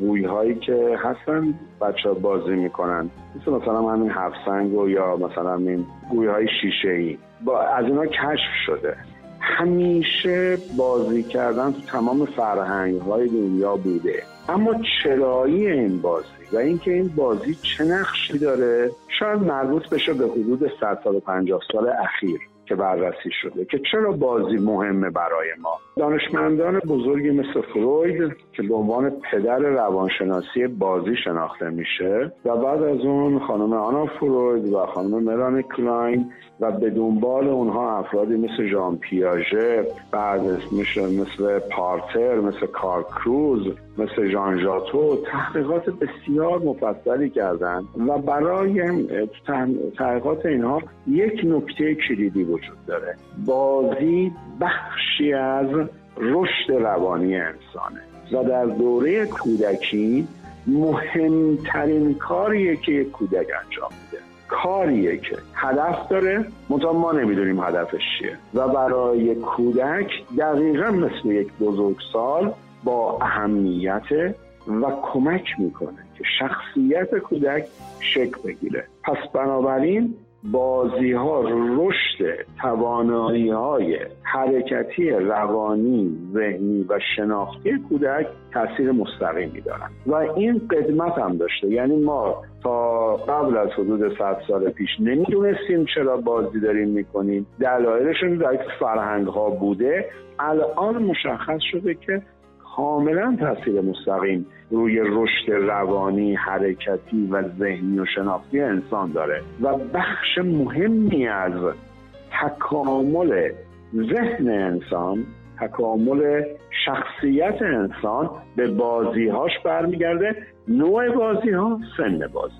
گوی هایی که هستن بچه ها بازی می‌کنن. مثل مثلا همین هفسنگ و یا مثلا این گوی های شیشه ای با از اینا کشف شده. همیشه بازی کردن تو تمام فرهنگ های دنیا بوده. اما چرایی این بازی و اینکه این بازی چه نقشی داره شاید مربوط بشه به حدود 100 سال و 50 سال اخیر. که بررسی شده که چرا بازی مهمه برای ما. دانشمندان بزرگی مثل فروید که به عنوان پدر روانشناسی بازی شناخته میشه و بعد از اون خانم آنا فروید و خانم ملانی کلاین و به دنبال اونها افرادی مثل ژان پیاژه بعد مثل مثل پارتر مثل کار کروز مثل ژان ژاتو تحقیقات بسیار مفصلی کردند و برای تحقیقات اینها یک نکته کلیدی وجود داره. بازی بخشی از رشد روانی انسانه و در دوره کودکی مهمترین کاریه که کودک انجام میده. کاریه که هدف داره. منتها ما نمی‌دونیم هدفش چیه. و برای کودک دقیقا مثل یک بزرگسال با اهمیت و کمک می‌کنه که شخصیت کودک شکل بگیره. پس بنابراین بازی ها رشد توانایی های حرکتی روانی ذهنی و شناختی کودک تاثیر مستقیمی دارن و این قدمت هم داشته. یعنی ما تا قبل از حدود 100 سال پیش نمی‌دونستیم چرا بازی داریم می‌کنیم. دلایلشون در فرهنگ ها بوده. الان مشخص شده که کاملا تاثیر مستقیم روی رشد روانی حرکتی و ذهنی و شناختی انسان داره و بخش مهمی از تکامل ذهن انسان تکامل شخصیت انسان به بازیهاش برمیگرده. نوع بازی ها سن بازی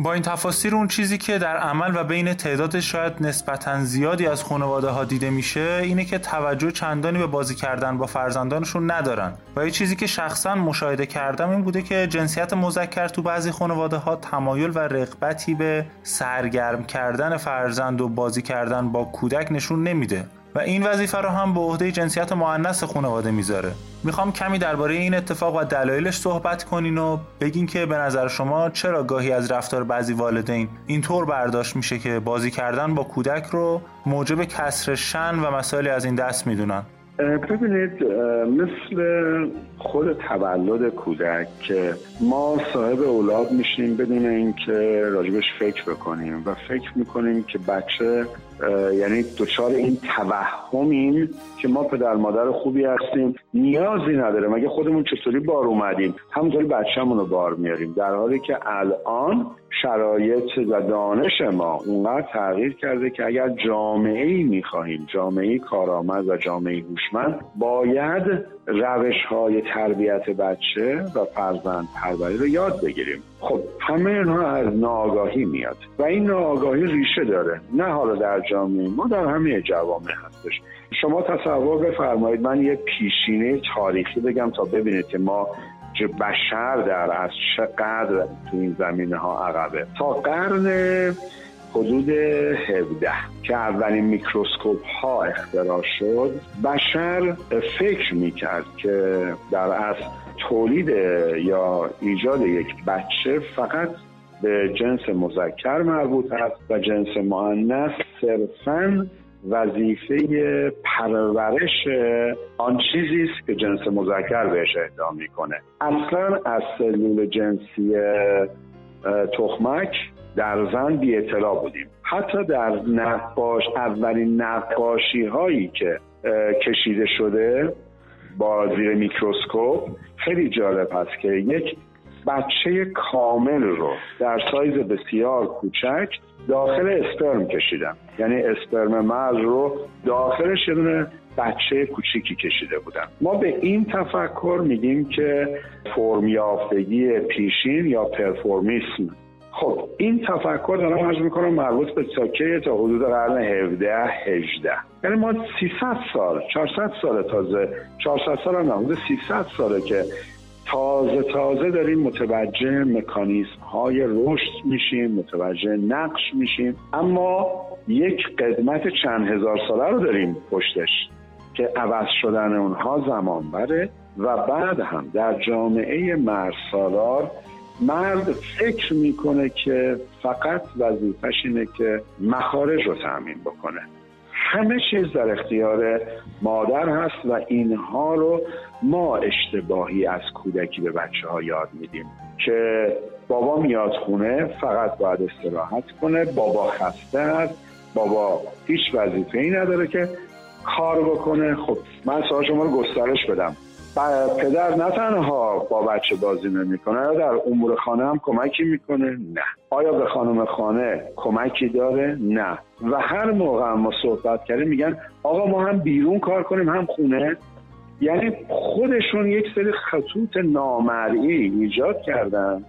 با این تفاصیل اون چیزی که در عمل و بین تعداد شاید نسبتا زیادی از خانواده ها دیده میشه اینه که توجه چندانی به بازی کردن با فرزندانشون ندارن. و یه چیزی که شخصا مشاهده کردم این بوده که جنسیت مذکر تو بعضی خانواده ها تمایل و رغبتی به سرگرم کردن فرزند و بازی کردن با کودک نشون نمیده. و این وظیفه رو هم به عهده جنسیت مؤنث خانواده می‌ذاره. می‌خوام کمی درباره این اتفاق و دلایلش صحبت کنین و بگین که به نظر شما چرا گاهی از رفتار بعضی والدین اینطور برداشت میشه که بازی کردن با کودک رو موجب کسر شن و مسائلی از این دست می‌دونن؟
ببینید مثل خود تولد کودک که ما صاحب اولاد میشیم بدون اینکه راجبش فکر بکنیم و فکر می‌کنیم که بچه یعنی دچار این توهمیم که ما پدر مادر خوبی هستیم. نیازی نداره. مگه خودمون چطوری بار اومدیم؟ همونطوری بچه‌مون رو بار میاریم. در حالی که الان شرایط و دانش ما اونقدر تغییر کرده که اگر جامعه ای می‌خواهیم جامعه کارآمد و جامعه هوشمند باید روش های تربیت بچه و فرزند پروری رو یاد بگیریم. خب همه اینها از ناآگاهی میاد و این ناآگاهی ریشه داره. نه حالا در جامعه ما در همه جوامع هستش. شما تصور بفرمایید من یه پیشینه تاریخی بگم تا ببینید که ما بشر در از چقدر تو این زمینه ها عقبه. تا قرن حدود 17 که اولین میکروسکوپ ها اختراع شد بشر فکر می‌کرد که در اصل تولید یا ایجاد یک بچه فقط به جنس مذکر مربوط است و جنس مؤنث صرفا وظیفه پرورش آن چیزی است که جنس مذکر بهش اهدا می‌کنه. اصلا از سلول جنسی تخمک در زن بی اطلاع بودیم. حتی در نقاش اولین نقاشی هایی که کشیده شده با زیر میکروسکوپ خیلی جالب هست که یک بچه کامل رو در سایز بسیار کوچک داخل اسپرم کشیدم. یعنی اسپرم مرد رو داخلش یه بچه کوچیکی کشیده بودن ما به این تفکر میگیم که فرمیافتگی پیشین یا پرفورمیسم. خب این تفکر دارم عرض می‌کنم مربوط به ساکه تا حدود قرن 17 18 یعنی ما 300 سال 400 سال تازه 400 سال هم حدود 300 ساله که تازه تازه داریم متوجه مکانیزم های رشد میشیم متوجه نقش میشیم. اما یک قدمت چند هزار ساله رو داریم پشتش که عوض شدن اونها زمان بره و بعد هم در جامعه مرسالار مرد فکر می‌کنه که فقط وظیفش اینه که مخارج رو تأمین بکنه. همه چیز در اختیار مادر هست و اینها رو ما اشتباهی از کودکی به بچه ها یاد میدیم که بابا میاد خونه فقط باید استراحت کنه بابا خسته است بابا هیچ وظیفه ای نداره که کار بکنه. خب من سوال شما رو گسترش بدم. پدر نه تنها با بچه بازی نمی‌کنه در امور خانه هم کمکی می‌کنه؟ نه. آیا به خانم خانه کمکی داره؟ نه. و هر موقع ما صحبت کردیم میگن آقا ما هم بیرون کار کنیم هم خونه. یعنی خودشون یک سری خطوط نامرئی ایجاد کردن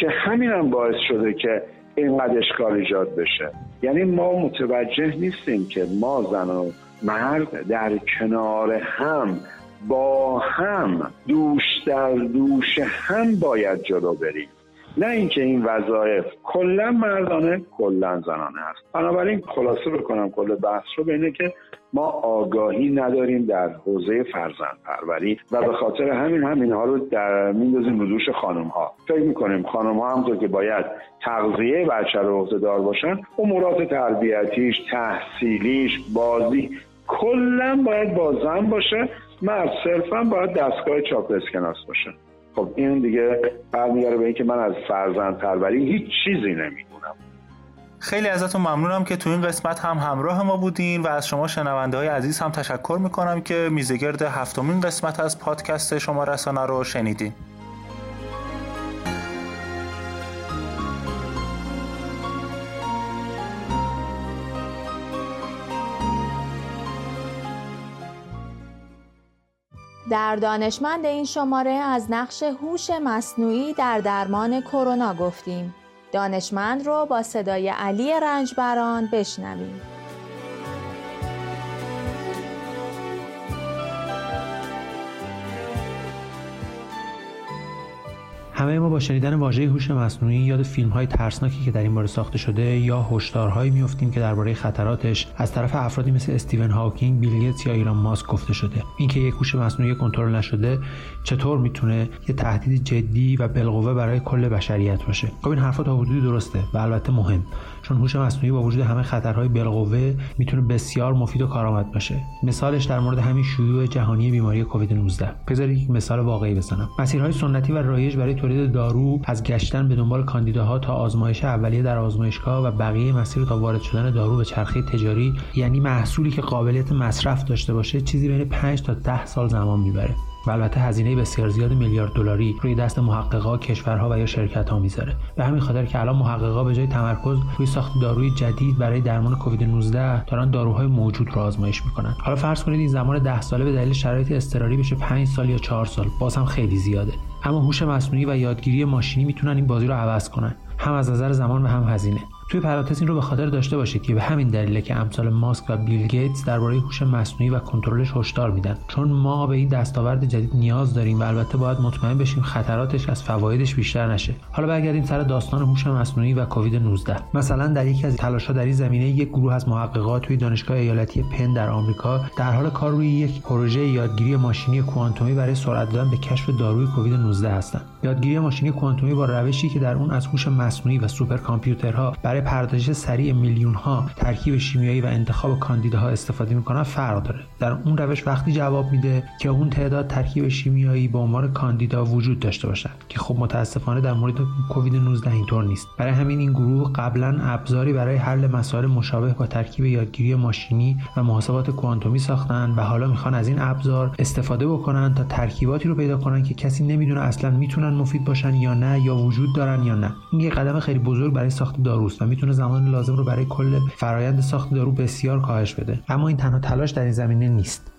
که همین هم باعث شده که اینقدر اشکال ایجاد بشه. یعنی ما متوجه نیستیم که ما زن و مرد در کنار هم با هم دوش در دوش هم باید جلو بریم. نه اینکه این وظایف کلا مردانه کلا زنانه است. بنابراین خلاصه بکنم کل بحث رو به که ما آگاهی نداریم در حوزه فرزند پروری و به خاطر همین همین ها رو در میندازیم رو دوش خانم ها فکر می‌کنیم خانم ها همطور که باید تغذیه بچه رو دار باشن امورات تربیتیش تحصیلیش بازی کلا باید با زن باشه مرد صرفا باید دستگاه چاپ اسکناس باشه. خب این دیگه برمیگره به اینکه من از فرزند پروری هیچ چیزی نمی‌دونم.
خیلی ازتون ممنونم که تو این قسمت هم همراه ما بودین و از شما شنونده های عزیز هم تشکر می‌کنم که میزگرد هفتمین قسمت از پادکست شما رسانه رو شنیدین
در دانشمند این شماره از نقش هوش مصنوعی در درمان کرونا گفتیم. دانشمند رو با صدای علی رنجبران بشنویم.
همه ما با شنیدن واژه هوش مصنوعی یاد فیلم های ترسناکی که در این باره ساخته شده یا هشدارهایی میافتیم که درباره خطراتش از طرف افرادی مثل استیون هاکینگ، بیل گیتس یا ایران ماسک گفته شده. اینکه یک هوش مصنوعی کنترل نشده چطور می‌تونه یه تهدید جدی و بالقوه برای کل بشریت باشه؟ خب این حرفا تا حدودی درسته و البته مهم. چون هوش مصنوعی با وجود همه خطرهای بالقوه می‌تونه بسیار مفید و کارآمد باشه. مثالش در مورد همین شیوع جهانی بیماری کووید 19 بذارید یک مثال واقعی بزنم. مسیرهای سنتی و رایج برای تولید دارو از گشتن به دنبال کاندیداها تا آزمایش اولیه در آزمایشگاه و بقیه مسیر تا وارد شدن دارو به چرخه تجاری یعنی محصولی که قابلیت مصرف داشته باشه چیزی بین 5 تا 10 سال زمان می‌بره. و البته هزینه بسیار زیاد میلیارد دلاری روی دست محققا کشورها و یا شرکت ها می‌ذاره. به همین خاطر که الان محققا به جای تمرکز روی ساخت داروی جدید برای درمان کووید 19 دارن داروهای موجود رو آزمایش می‌کنن. حالا فرض کنید این زمان 10 ساله به دلیل شرایط اضطراری بشه 5 سال یا 4 سال. باز هم خیلی زیاده. اما هوش مصنوعی و یادگیری ماشینی می‌تونن این بازی رو عوض کنن. هم از نظر زمان و هم هزینه. توی پرانتز این رو به خاطر داشته باشید که به همین دلیله که امثال ماسک و بیل گیتس درباره هوش مصنوعی و کنترلش هشدار میدن. چون ما به این دستاورد جدید نیاز داریم و البته باید مطمئن بشیم خطراتش از فوایدش بیشتر نشه. حالا برگردیم سر داستان هوش مصنوعی و کووید 19 مثلا در یکی از تلاش‌ها در این زمینه یک گروه از محققات توی دانشگاه ایالتی پن در آمریکا در حال کار روی یک پروژه یادگیری ماشینی کوانتومی برای سرعت دادن به کشف داروی کووید 19 هستند یادگیری ماشینی کوانتومی با روشی که در اون از هوش مصنوعی و سوپرکامپیوترها برای پردازش سریع میلیون ها ترکیب شیمیایی و انتخاب کاندیداها استفاده می‌کنن فرق داره. در اون روش وقتی جواب میده که اون تعداد ترکیب شیمیایی به عنوان کاندیدا وجود داشته باشد که خب متاسفانه در مورد کووید 19 اینطور نیست. برای همین این گروه قبلا ابزاری برای حل مسائل مشابه با ترکیب یادگیری ماشینی و محاسبات کوانتومی ساختن و حالا می‌خوان از این ابزار استفاده بکنن تا ترکیباتی رو پیدا کنن که کسی نمی‌دونه اصلا می‌تونن مفید باشن یا نه یا وجود دارن یا نه. این یه قدم خیلی بزرگ برای ساخت داروست. و می‌تونه زمان لازم رو برای کل فرایند ساخت دارو بسیار کاهش بده. اما این تنها تلاش در این زمینه نیست.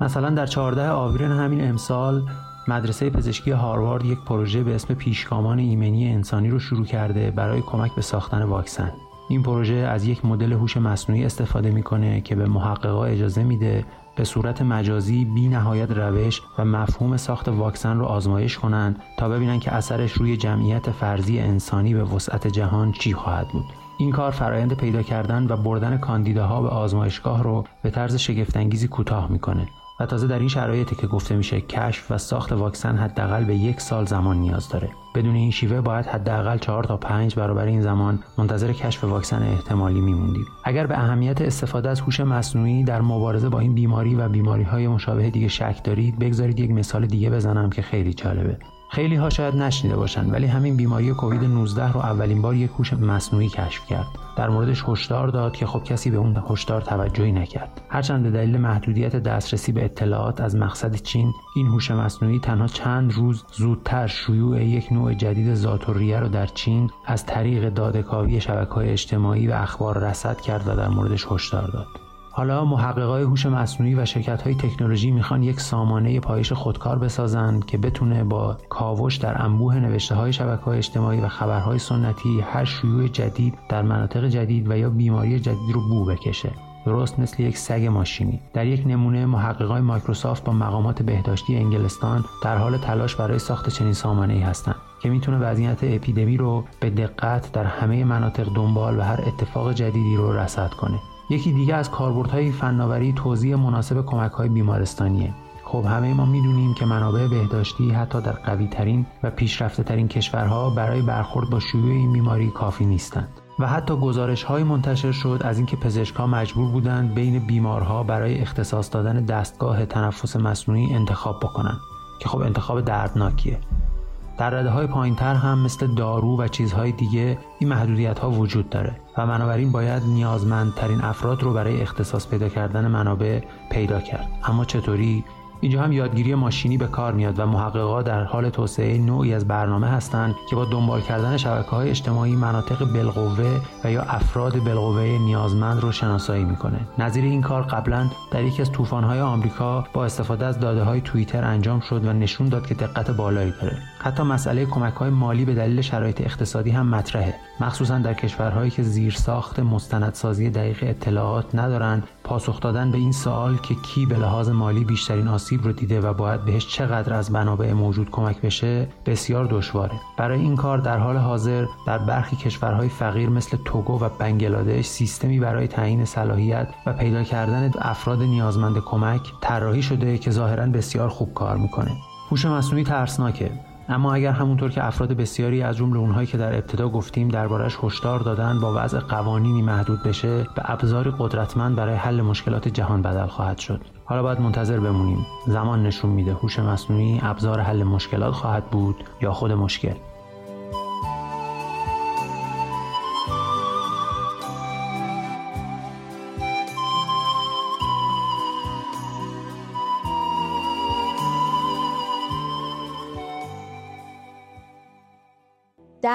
مثلا در 14 آوریل همین امسال مدرسه پزشکی هاروارد یک پروژه به اسم پیشگامان ایمنی انسانی رو شروع کرده برای کمک به ساختن واکسن. این پروژه از یک مدل هوش مصنوعی استفاده می‌کنه که به محققا اجازه میده به صورت مجازی بی نهایت روش و مفهوم ساخت واکسن رو آزمایش کنند تا ببینن که اثرش روی جمعیت فرضی انسانی به وسعت جهان چی خواهد بود. این کار فرایند پیدا کردن و بردن کاندیداها به آزمایشگاه رو به طرز شگفتانگیزی کوتاه می‌کنه و تازه در این شرایطی که گفته میشه کشف و ساخت واکسن حداقل به یک سال زمان نیاز داره بدون این شیوه باید حداقل 4 تا 5 برابر این زمان منتظر کشف واکسن احتمالی میموندیم. اگر به اهمیت استفاده از هوش مصنوعی در مبارزه با این بیماری و بیماری های مشابه دیگه شک دارید بگذارید یک مثال دیگه بزنم که خیلی جالبه. خیلی ها شاید نشنیده باشن ولی همین بیماری کووید 19 رو اولین بار یک هوش مصنوعی کشف کرد. در موردش هشدار داد که خب کسی به اون هشدار توجهی نکرد. هرچند به دلیل محدودیت دسترسی به اطلاعات از مقصد چین این هوش مصنوعی تنها چند روز زودتر شیوع یک نوع جدید ذاتوریه رو در چین از طریق دادکاوی شبکه‌های اجتماعی و اخبار رصد کرد و در موردش هشدار داد. حالا محققای هوش مصنوعی و شرکت های تکنولوژی می‌خوان یک سامانه پایش خودکار بسازند که بتونه با کاوش در انبوه نوشته های شبکه های اجتماعی و خبرهای سنتی هر شیوع جدید در مناطق جدید و یا بیماری جدید رو بو بکشه. درست مثل یک سگ ماشینی. در یک نمونه محققای مایکروسافت با مقامات بهداشتی انگلستان در حال تلاش برای ساخت چنین سامانه ای هستند که می‌تونه وضعیت اپیدمی رو به دقت در همه مناطق دنبال و هر اتفاق جدیدی رو رصد کنه. یکی دیگه از کاربردهای فناوری توزیع مناسب کمک های بیمارستانیه. خب همه ما می‌دونیم که منابع بهداشتی حتی در قوی ترین و پیشرفته ترین کشورها برای برخورد با شیوع این بیماری کافی نیستند. و حتی گزارش های منتشر شد از اینکه پزشکها مجبور بودند بین بیمارها برای اختصاص دادن دستگاه تنفس مصنوعی انتخاب بکنند که خب انتخاب دردناکیه. در رده های پایین تر هم مثل دارو و چیزهای دیگه این محدودیت ها وجود داره و بنابراین باید نیازمندترین افراد رو برای اختصاص پیدا کردن منابع پیدا کرد. اما چطوری؟ اینجا هم یادگیری ماشینی به کار میاد و محققا در حال توسعه نوعی از برنامه هستند که با دنبال کردن شبکه های اجتماعی مناطق بالقوه و یا افراد بالقوه نیازمند رو شناسایی می‌کنه. نظیر این کار قبلا در یکی از های آمریکا با استفاده از داده های توییتر انجام شد و نشون داد که دقت بالایی داره. حتی مسئله کمک های مالی به دلیل شرایط اقتصادی هم مطرحه. مخصوصا در کشورهایی که زیر ساخت مستندسازی دقیق اطلاعات ندارند پاسخ دادن به این سوال که کی به لحاظ مالی بیشترین آسیب رو دیده و باید بهش چقدر از منابع موجود کمک بشه بسیار دشواره. برای این کار در حال حاضر در برخی کشورهای فقیر مثل توگو و بنگلادش سیستمی برای تعیین صلاحیت و پیدا کردن افراد نیازمند کمک طراحی شده که ظاهرا بسیار خوب کار می‌کنه. هوش مصنوعی ترسناکه. اما اگر همونطور که افراد بسیاری از جمله اونهایی که در ابتدا گفتیم دربارش هشدار دادن با وضع قوانینی محدود بشه به ابزاری قدرتمند برای حل مشکلات جهان بدل خواهد شد. حالا باید منتظر بمونیم. زمان نشون میده هوش مصنوعی ابزار حل مشکلات خواهد بود یا خود مشکل.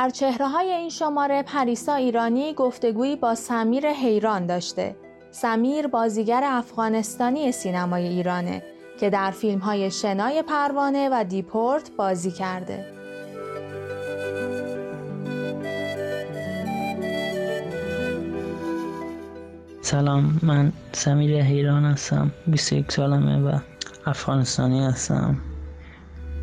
در چهره های این شماره پریسا ایرانی گفتگویی با سمیر حیران داشته. سمیر بازیگر افغانستانی سینمای ایرانه که در فیلم های شنای پروانه و دیپورت بازی کرده.
سلام من سمیر حیران هستم 21 سالمه و افغانستانی هستم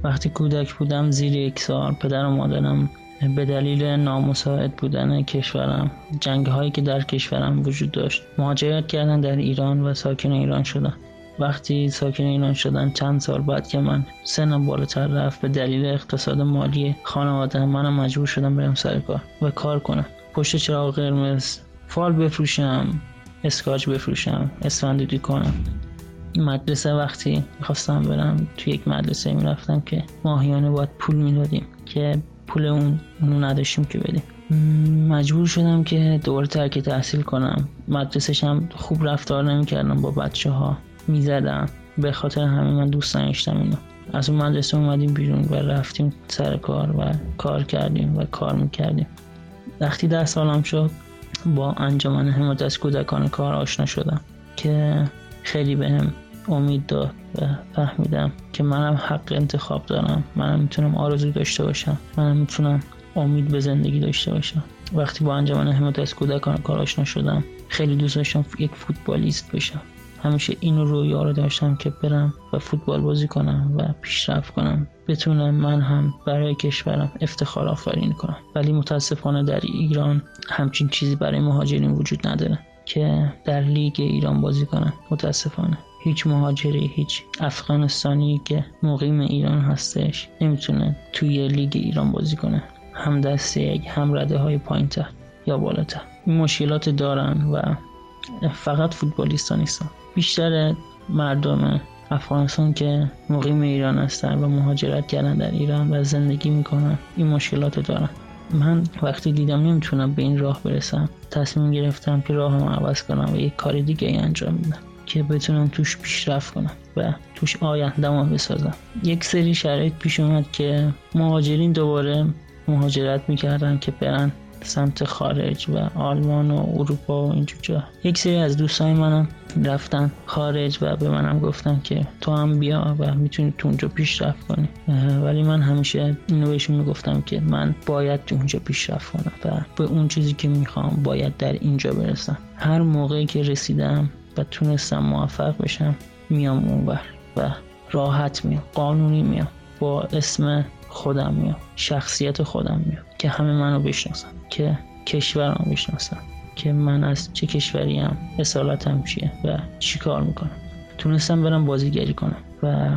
وقتی کودک بودم زیر یک سال پدر و مادرم به دلیل نامساعد بودن کشورم. جنگ هایی که در کشورم وجود داشت. مهاجرت کردن در ایران و ساکن ایران شدن. وقتی ساکن ایران شدن چند سال بعد که من سنم بالاتر رفت به دلیل اقتصاد مالی خانواده منم مجبور شدم برم سر کار و کار کنم. پشت چراغ قرمز فال بفروشم اسکاچ بفروشم اسفندودی کنم. مدرسه وقتی می‌خواستم برم توی یک مدرسه می‌رفتم که ماهیانه باید پول می‌دادیم که پول اون اونو نداشتیم که بدیم. مجبور شدم که دوباره ترک تحصیل کنم. مدرسهش هم خوب رفتار نمی‌کردم با بچه ها می‌زدم. به خاطر همین من دوست نداشتم اینو. از اون مدرسه اومدیم بیرون و رفتیم سر کار و کار کردیم و کار می‌کردیم. وقتی ده سالم شد با انجمن حمایت از کودکان کار آشنا شدم که خیلی بهم امید داد و فهمیدم که منم حق انتخاب دارم. منم می‌تونم آرزو داشته باشم. منم می‌تونم امید به زندگی داشته باشم. وقتی با انجمن حمایت از کودکان کار آشنا شدم خیلی دوست داشتم یک فوتبالیست بشم. همیشه این رویا رو داشتم که برم و فوتبال بازی کنم و پیشرفت کنم. بتونم من هم برای کشورم افتخار آفرین کنم. ولی متاسفانه در ایران همچین چیزی برای مهاجرین وجود نداره که در لیگ ایران بازی کنن. متاسفانه. هیچ مهاجری هیچ افغانستانی که مقیم ایران هستش نمی‌تونه توی لیگ ایران بازی کنه. هم دسته هم رده های پایین یا بالاتر. این مشکلات دارن و فقط فوتبالیستا نیستن. بیشتر مردم افغانستان که مقیم ایران هستن و مهاجرت کردن در ایران و زندگی می‌کنن این مشکلات دارن. من وقتی دیدم نمی‌تونم به این راه برسم تصمیم گرفتم که راهم عوض کنم و یک کار دیگه انجام بدم. که بتونم توش پیشرفت کنم و توش آیندهمو بسازم. یک سری شرایط پیش اومد که مهاجرین دوباره مهاجرت می‌کردن که برن سمت خارج و آلمان و اروپا و اینجور جا. یک سری از دوستای منم رفتن خارج و به منم گفتن که تو هم بیا و می‌تونی تو اونجا پیشرفت کنی. ولی من همیشه اینو بهشون می‌گفتم که من باید تو اونجا پیشرفت کنم و به اون چیزی که می‌خوام باید در اینجا برسم. هر موقعی که رسیدم و تونستم موفق بشم میام اونور و راحت میام قانونی میام با اسم خودم میام شخصیت خودم میام که همه منو بشناسن که کشورم بشناسن که من از چه کشوری هم اصالتم چیه و چی کار می‌کنم. تونستم برم بازیگری کنم و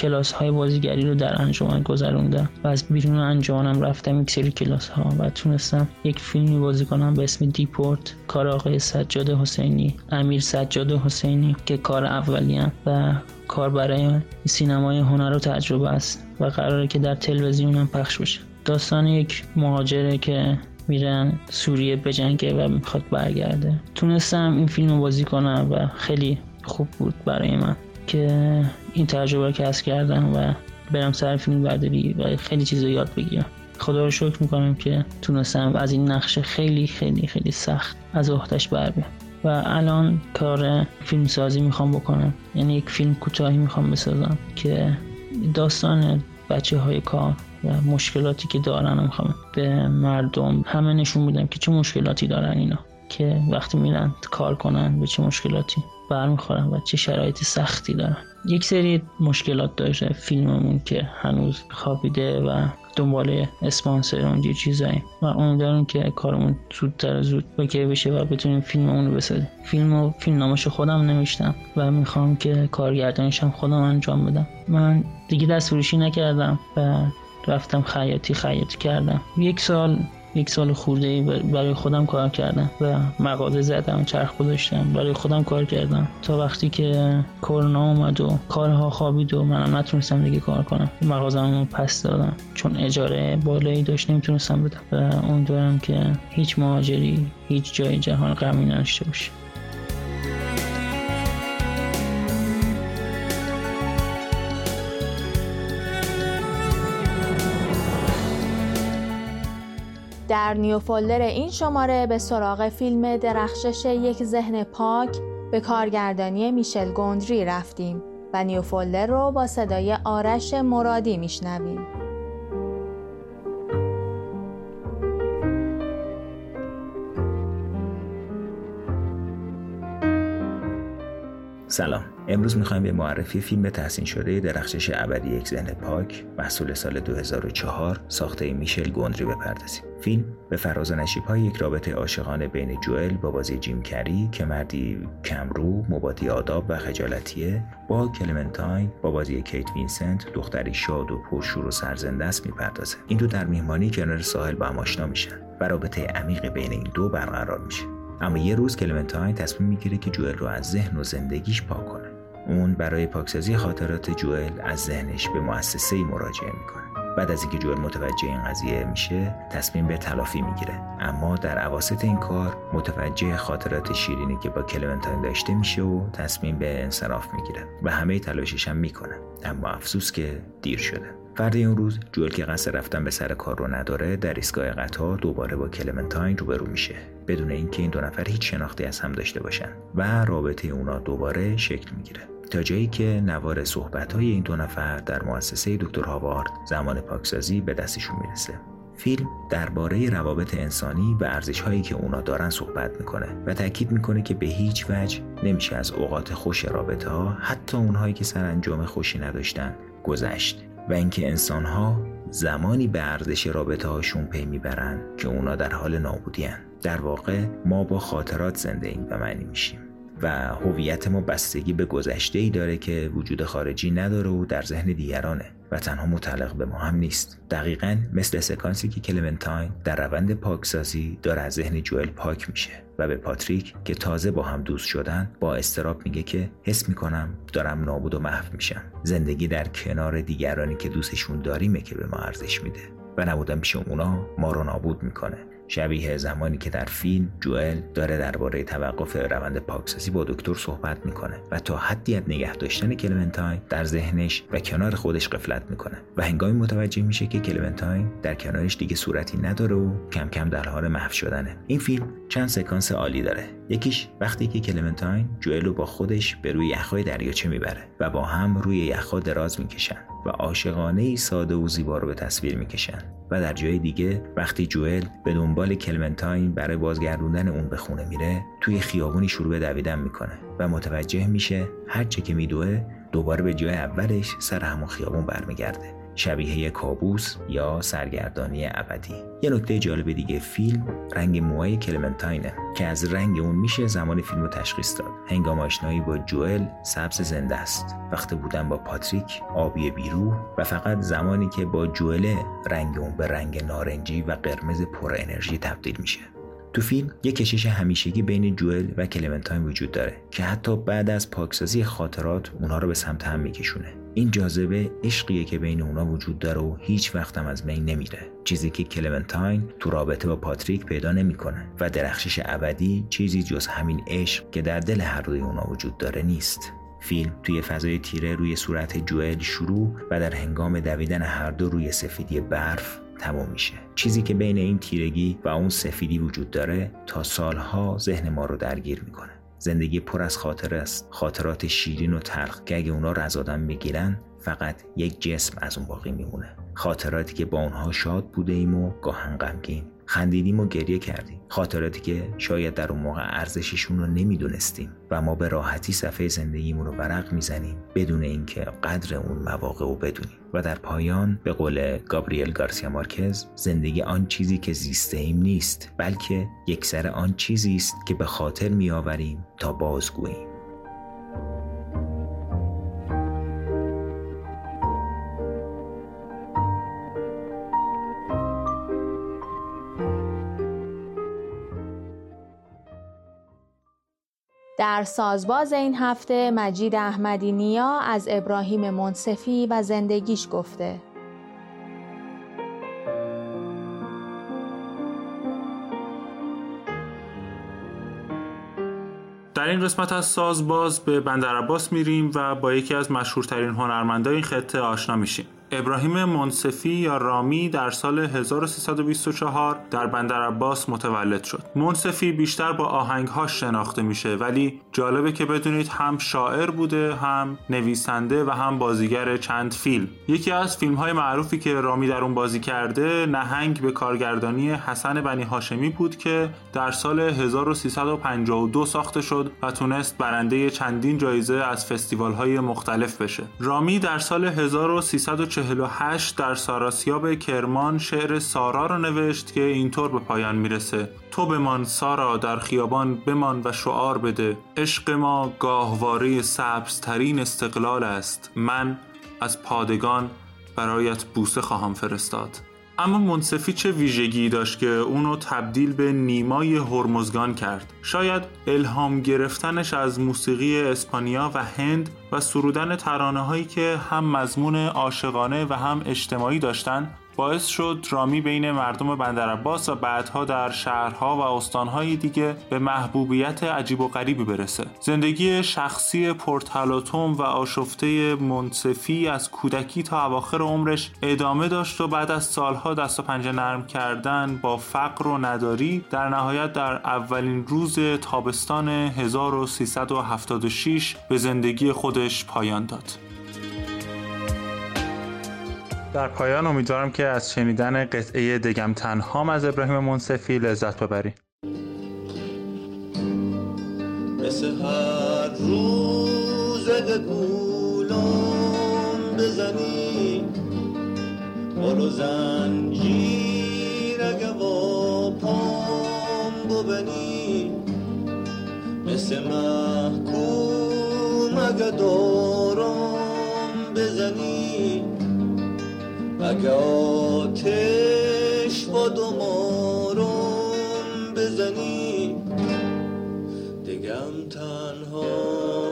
کلاس های بازیگری رو در انجمن گذروندم و از بیرون انجمنم رفتم یک سری کلاس ها و تونستم یک فیلمی بازی کنم به اسم دیپورت کار آقای سجاد حسینی امیر سجاد حسینی که کار اولیم و کار برای سینمای هنر و تجربه است و قراره که در تلویزیون هم پخش بشه. داستان یک مهاجره که میرن سوریه بجنگه و می‌خواد برگرده. تونستم این فیلم رو بازی کنم و خیلی خوب بود برای من. که این تجربه رو کسب کردم و برم سر فیلم برداری و خیلی چیز یاد بگیرم. خدا رو شکر می‌کنم که تونستم از این نقشه خیلی خیلی خیلی سخت از وحدش بر بیام. و الان کار فیلم سازی می‌خوام بکنم. یعنی یک فیلم کوتاهی می‌خوام بسازم که داستان بچه های کار و مشکلاتی که دارن می‌خوام به مردم همه نشون بدم که چه مشکلاتی دارن اینا. که وقتی میرن کار کنن به چه مشکلاتی برمیخورن و چه شرایط سختی دارن. یک سری مشکلات داره فیلممون که هنوز خوابیده و دنبال اسپانسر اونجا چیزایی و امیدوارم که کارمون زودتر زود اوکی بشه و بتونیم فیلم اون رو بسازیم. فیلم و فیلم نامش خودم نوشتم و می‌خوام که کارگردانشم خودم انجام بدم. من دیگه دست فروشی نکردم و رفتم خیاطی خیاطی کردم. یک سال یک سال خورده برای خودم کار کردم و مغازه زدم چرخ گذاشتم برای خودم کار کردم. تا وقتی که کرونا اومد و کارها خوابید و منم نتونستم دیگه کار کنم. مغازم پس دادم. چون اجاره بالایی داشت نمی‌تونستم بدم. و امیدوارم که هیچ مهاجری هیچ جای جهان غمی نداشته باشه.
در new folder این شماره به سراغ فیلم درخشش یک ذهن پاک به کارگردانی میشل گوندری رفتیم و new folder رو با صدای آرش مرادی میشنویم.
سلام. امروز می‌خوایم به معرفی فیلم تحسین شده درخشش ابدی یک ذهن پاک محصول سال 2004 ساخته میشل گوندری بپردازیم. فیلم به فراز نشیب های یک رابطه عاشقانه بین جوئل با بازی جیم کری که مردی کمرو مبادی آداب و خجالتیه با کلمنتاین با بازی کیت وینسلت دختری شاد و پرشور و سرزنده است می‌پردازه. این دو در میهمانی کنار ساحل با هم آشنا میشن و رابطه عمیق بین این دو برقرار میشه. اما یه روز کلمنتاین تصمیم می‌گیره که جوئل رو از ذهن و زندگیش پاک کنه. اون برای پاکسازی خاطرات جوئل از ذهنش به مؤسسه مراجعه می‌کنه. بعد از اینکه جوئل متوجه این قضیه میشه تصمیم به تلافی می‌گیره. اما در عواست این کار متوجه خاطرات شیرینی که با کلمنتاین داشته میشه و تصمیم به انصراف می‌گیره و همه تلاشش هم می‌کنه. اما افسوس که دیر شده. فرد اون روز جوئل که قصد رفتن به سر کار رو نداره در ایستگاه قطار دوباره با کلمنتاین روبرو میشه. بدون اینکه این دو نفر هیچ شناختی از هم داشته باشن و رابطه اونا دوباره شکل می‌گیره. تا جایی که نوار صحبت های این دو نفر در مؤسسه دکتر هاوارد زمان پاکسازی به دستشون می‌رسه. فیلم درباره روابط انسانی و ارزش هایی که اونا دارن صحبت می‌کنه و تاکید می‌کنه که به هیچ وجه نمیشه از اوقات خوش رابطه ها حتی اونهایی که سرانجام خوشی نداشتن گذشت. و اینکه انسان ها زمانی به ارزش رابطه هاشون پی می‌برن که اونا در حال نابودی ان. در واقع ما با خاطرات زنده ایم و معنی میشیم و هویت ما بستگی به گذشته ای داره که وجود خارجی نداره و در ذهن دیگرانه و تنها متعلق به ما هم نیست. دقیقا مثل سکانسی که کلمنتاین در روند پاکسازی داره از ذهن جوئل پاک میشه و به پاتریک که تازه با هم دوست شدن با اضطراب میگه که حس می‌کنم دارم نابود و محو میشم. زندگی در کنار دیگرانی که دوستشون داریمه که به ما ارزش میده و نبودن پیش اونا ما رو نابود می‌کنه. شبیه زمانی که در فیلم جوئل داره درباره توقف روند پاکسازی با دکتر صحبت می‌کنه و تا حدی از نگه داشتن کلمنتاین در ذهنش و کنار خودش غفلت می‌کنه و هنگامی متوجه میشه که کلمنتاین در کنارش دیگه صورتی نداره و کم کم در حال محو شدنه. این فیلم چند سکانس عالی داره. یکیش وقتی که کلمنتاین جوئل رو با خودش به روی یخهای دریاچه می‌بره و با هم روی یخها دراز می‌کشن. و عاشقانه ای ساده و زیبا رو به تصویر می‌کشن. و در جای دیگه وقتی جوئل به دنبال کلمنتاین برای بازگردوندن اون به خونه میره توی خیابونی شروع به دویدن می‌کنه و متوجه میشه هر چه که میدوه دوباره به جای اولش سر همون خیابون برمیگرده. شبیه کابوس یا سرگردانی ابدی. یه نکته جالب دیگه فیلم رنگ موهای کلمنتاینه که از رنگ اون میشه زمان فیلم رو تشخیص داد. هنگام آشنایی با جوئل سبز زنده است. وقتی بودن با پاتریک آبی بیرو و فقط زمانی که با جوئل رنگ اون به رنگ نارنجی و قرمز پر انرژی تبدیل میشه. تو فیلم یک کشش همیشگی بین جوئل و کلمنتاین وجود داره که حتی بعد از پاکسازی خاطرات اونها رو به سمت هم میکشونه. این جاذبه عشقیه که بین اونا وجود داره و هیچ وقتم از بین نمیره. چیزی که کلمنتاین تو رابطه با پاتریک پیدا نمی‌کنه و درخشش ابدی چیزی جز همین عشق که در دل هر دوی اونا وجود داره نیست. فیلم توی فضای تیره روی صورت جوئل شروع و در هنگام دویدن هر دو روی سفیدی برف تموم میشه. چیزی که بین این تیرگی و اون سفیدی وجود داره تا سالها ذهن ما رو درگیر می‌کنه. زندگی پر از خاطره است. خاطرات شیرین و تلخ که اگه اونا رو از آدم می‌گیرن فقط یک جسم از اون باقی میمونه. خاطراتی که با اونها شاد بوده ایم و گاهن غمگین. خندیدیم و گریه کردیم. خاطراتی که شاید در اون موقع ارزششون رو نمی‌دونستیم و ما به راحتی صفحه زندگیمون رو ورق می‌زنیم بدون اینکه قدر اون مواقع رو بدونیم. و در پایان به قول گابریل گارسیا مارکز زندگی آن چیزی که زیسته ایم نیست بلکه یکسر آن چیزی است که به خاطر میآوریم تا بازگوییم.
در سازباز این هفته مجید احمدی نیا از ابراهیم منصفی و زندگیش گفته.
در این قسمت از سازباز به بندر عباس میریم و با یکی از مشهورترین هنرمندای این خطه آشنا میشیم. ابراهیم منصفی یا رامی در سال 1324 در بندر عباس متولد شد. منصفی بیشتر با آهنگهاش شناخته میشه ولی جالبه که بدونید هم شاعر بوده هم نویسنده و هم بازیگر چند فیلم. یکی از فیلم های معروفی که رامی در اون بازی کرده نهنگ به کارگردانی حسن بنی هاشمی بود که در سال 1352 ساخته شد و تونست برنده چندین جایزه از فستیوال های مختلف بشه. رامی در سال 1348 در ساراسیاب کرمان شعر سارا رو نوشت که اینطور به پایان می‌رسه. تو بمان سارا در خیابان بمان و شعار بده. عشق ما گاهواره سبزترین استقلال است. من از پادگان برایت بوسه خواهم فرستاد. اما منصفی چه ویژگی داشت که اونو تبدیل به نیمای هرمزگان کرد؟ شاید الهام گرفتنش از موسیقی اسپانیا و هند و سرودن ترانه هایی که هم مضمون عاشقانه و هم اجتماعی داشتن باعث شد رامی بین مردم بندرعباس و بعدها در شهرها و استانهای دیگه به محبوبیت عجیب و غریبی برسه. زندگی شخصی پرتلاتوم و آشفته منصفی از کودکی تا اواخر عمرش ادامه داشت و بعد از سالها دست و پنجه نرم کردن با فقر و نداری در نهایت در اولین روز تابستان 1376 به زندگی خودش پایان داد. در پایان امیدوارم که از شنیدن قطعه دگم تنهام از ابراهیم منصفی لذت ببری مثل هر روز گولم بزنی بارو زنجیر اگه با پام ببنی. مثل محکوم اگه دارم بزنی اگه آتش با دومارم بزنی؟ دگم تنها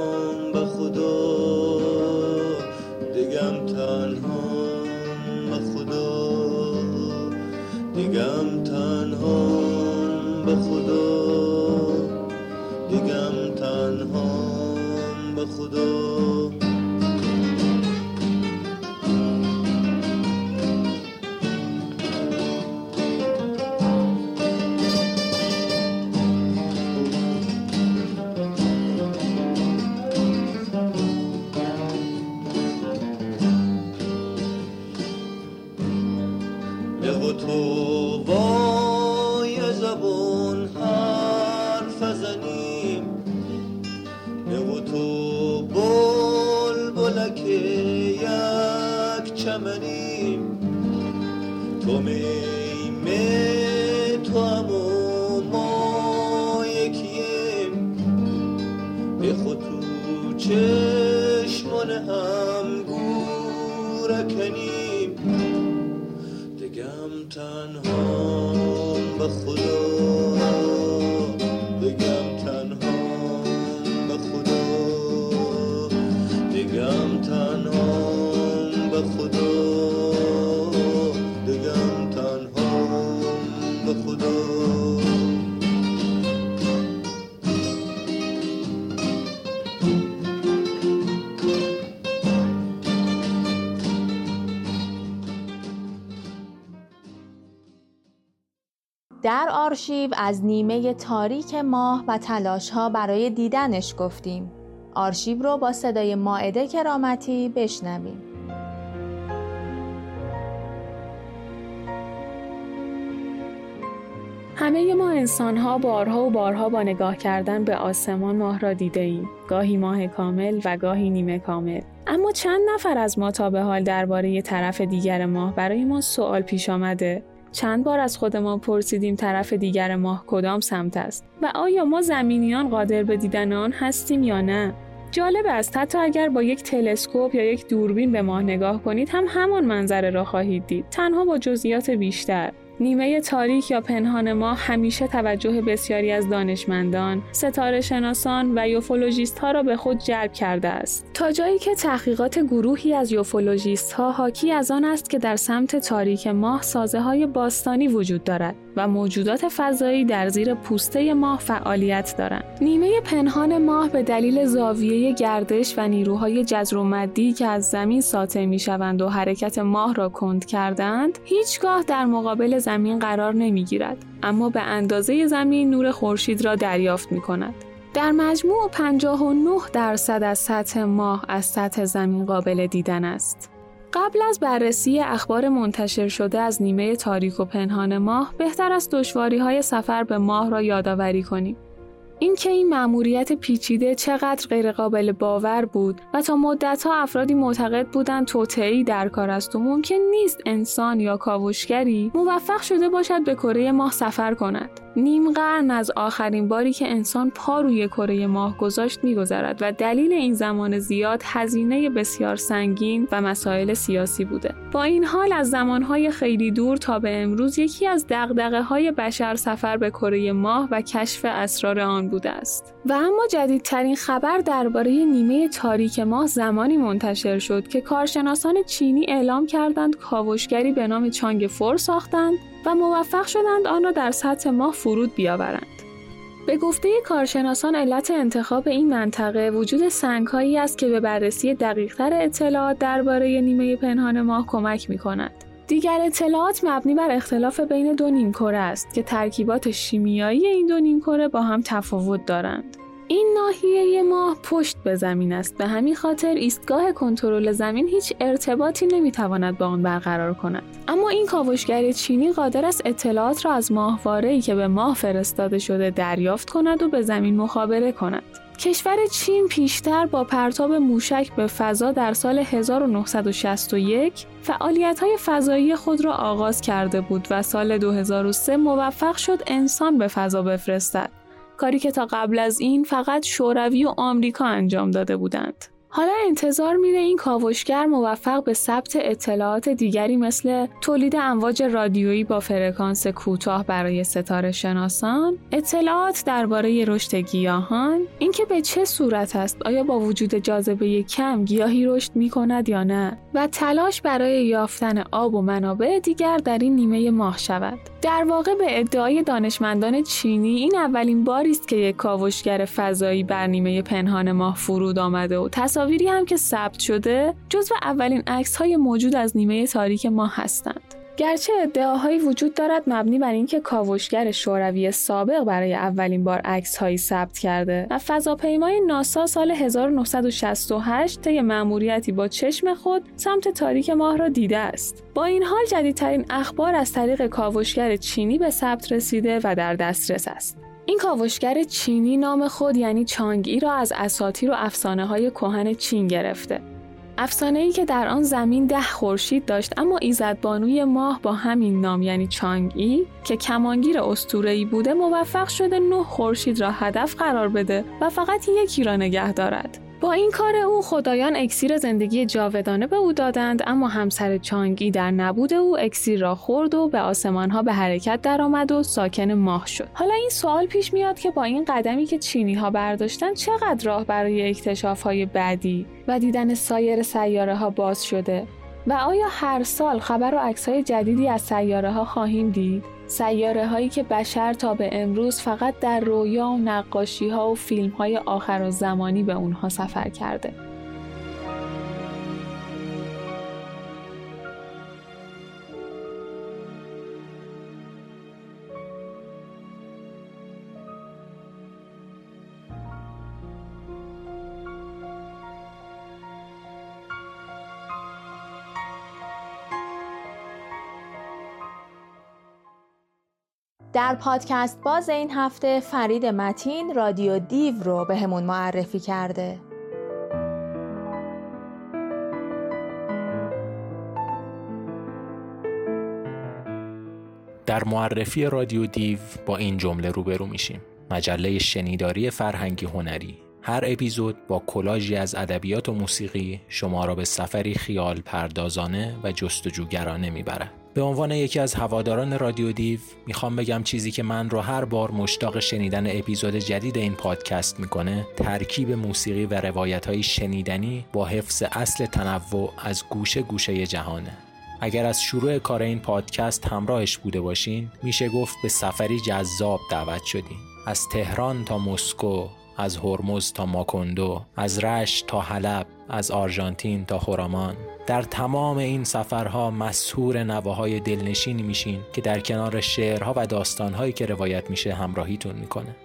در آرشیو از نیمه تاریک ماه و تلاش ها برای دیدنش گفتیم. آرشیو رو با صدای ماعده کرامتی بشنویم.
همه ما انسان ها بارها و بارها با نگاه کردن به آسمان ماه را دیده ایم. گاهی ماه کامل و گاهی نیمه کامل. اما چند نفر از ما تا به حال درباره طرف دیگر ماه برای ما سوال پیش آمده چند بار از خودمان پرسیدیم طرف دیگر ماه کدام سمت است و آیا ما زمینیان قادر به دیدن آن هستیم یا نه. جالب است حتی اگر با یک تلسکوپ یا یک دوربین به ماه نگاه کنید هم همان منظره را خواهید دید. تنها با جزئیات بیشتر. نیمه تاریک یا پنهان ماه همیشه توجه بسیاری از دانشمندان، ستاره شناسان و یوفولوژیست ها را به خود جلب کرده است. تا جایی که تحقیقات گروهی از یوفولوژیست ها حاکی از آن است که در سمت تاریک ماه سازه های باستانی وجود دارد و موجودات فضایی در زیر پوسته ماه فعالیت دارند. نیمه پنهان ماه به دلیل زاویه گردش و نیروهای جذر و مدی که از زمین ساطع می شوند و حرکت ماه را کند کردند، هیچگاه در مقابل زمین قرار نمی گیرد. اما به اندازه زمین نور خورشید را دریافت می کند. در مجموع 59 درصد از سطح ماه از سطح زمین قابل دیدن است. قبل از بررسی اخبار منتشر شده از نیمه تاریک و پنهان ماه بهتر است دشواری های سفر به ماه را یادآوری کنیم. اینکه این مأموریت پیچیده چقدر غیرقابل باور بود و تا مدتها افرادی معتقد بودند توطئه‌ای در کار است و ممکن نیست انسان یا کاوشگری موفق شده باشد به کره ماه سفر کند. نیم قرن از آخرین باری که انسان پا روی کره ماه گذاشت میگذرد و دلیل این زمان زیاد هزینه بسیار سنگین و مسائل سیاسی بوده. با این حال از زمانهای خیلی دور تا به امروز یکی از دغدغه های بشر سفر به کره ماه و کشف اسرار آن بوده است. و اما جدیدترین خبر درباره نیمه تاریک ماه زمانی منتشر شد که کارشناسان چینی اعلام کردند کاوشگری به نام چانگ فور ساختند و موفق شدند آن را در سطح ماه فرود بیاورند. به گفته کارشناسان علت انتخاب این منطقه وجود سنگهایی است که به بررسی دقیقتر اطلاعات درباره نیمه پنهان ماه کمک می کند. دیگر اطلاعات مبنی بر اختلاف بین دو نیمکره است که ترکیبات شیمیایی این دو نیمکره با هم تفاوت دارند. این ناحیه ماه پشت به زمین است. به همین خاطر ایستگاه کنترل زمین هیچ ارتباطی نمی‌تواند با آن برقرار کند. اما این کاوشگر چینی قادر است اطلاعات را از ماهواره‌ای که به ماه فرستاده شده دریافت کند و به زمین مخابره کند. کشور چین پیشتر با پرتاب موشک به فضا در سال 1961 فعالیت های فضایی خود را آغاز کرده بود و سال 2003 موفق شد انسان به فضا بفرستد. کاری که تا قبل از این فقط شوروی و آمریکا انجام داده بودند. حالا انتظار میره این کاوشگر موفق به ثبت اطلاعات دیگری مثل تولید امواج رادیویی با فرکانس کوتاه برای ستاره شناسان، اطلاعات درباره رشد گیاهان، اینکه به چه صورت است آیا با وجود جاذبه کم گیاهی رشد می کند یا نه و تلاش برای یافتن آب و منابع دیگر در این نیمه ماه شود. در واقع به ادعای دانشمندان چینی این اولین باری است که یک کاوشگر فضایی بر نیمه پنهان ماه فرود آمده و تصاویری هم که ثبت شده جزو اولین عکس های موجود از نیمه تاریک ماه هستند. گرچه ادعاهایی وجود دارد مبنی بر اینکه کاوشگر شوروی سابق برای اولین بار عکس هایی ثبت کرده و فضاپیمای ناسا سال 1968 طی مأموریتی با چشم خود سمت تاریک ماه را دیده است. با این حال جدیدترین اخبار از طریق کاوشگر چینی به ثبت رسیده و در دسترس است. این کاوشگر چینی نام خود یعنی چانگی را از اساطیر و افسانه های کهن چین گرفته. افسانه ای که در آن زمین ده خورشید داشت اما ایزدبانوی ماه با همین نام یعنی چانگی که کمانگیر ای بوده موفق شده نه خورشید را هدف قرار بده و فقط یکی را نگه دارد. با این کار او خدایان اکسیر زندگی جاودانه به او دادند اما همسر چانگی در نبود او اکسیر را خورد و به آسمانها به حرکت درآمد و ساکن ماه شد. حالا این سوال پیش میاد که با این قدمی که چینی ها برداشتن چقدر راه برای اکتشاف های بعدی و دیدن سایر سیاره ها باز شده؟ و آیا هر سال خبر و عکس های جدیدی از سیاره ها خواهیم دید؟ سیاره هایی که بشر تا به امروز فقط در رویا و نقاشی ها و فیلم های آخر و زمانی به اونها سفر کرده.
در پادکست باز این هفته فرید متین رادیو دیو رو به همون معرفی کرده.
در معرفی رادیو دیو با این جمله روبرو میشیم. مجله شنیداری فرهنگی هنری. هر اپیزود با کلاژی از ادبیات و موسیقی شما را به سفری خیال پردازانه و جستجوگرانه می‌برد. به عنوان یکی از هواداران رادیو دیو می‌خوام بگم چیزی که من رو هر بار مشتاق شنیدن اپیزود جدید این پادکست می‌کنه ترکیب موسیقی و روایت های شنیدنی با حفظ اصل تنوع از گوشه گوشه جهانه. اگر از شروع کار این پادکست همراهش بوده باشین میشه گفت به سفری جذاب دعوت شدین از تهران تا مسکو از هرمز تا ماکوندو از رشت تا حلب از آرژانتین تا خورامان. در تمام این سفرها مسهور نواهای دلنشینی میشین که در کنار شعرها و داستانهایی که روایت میشه همراهیتون می‌کنه.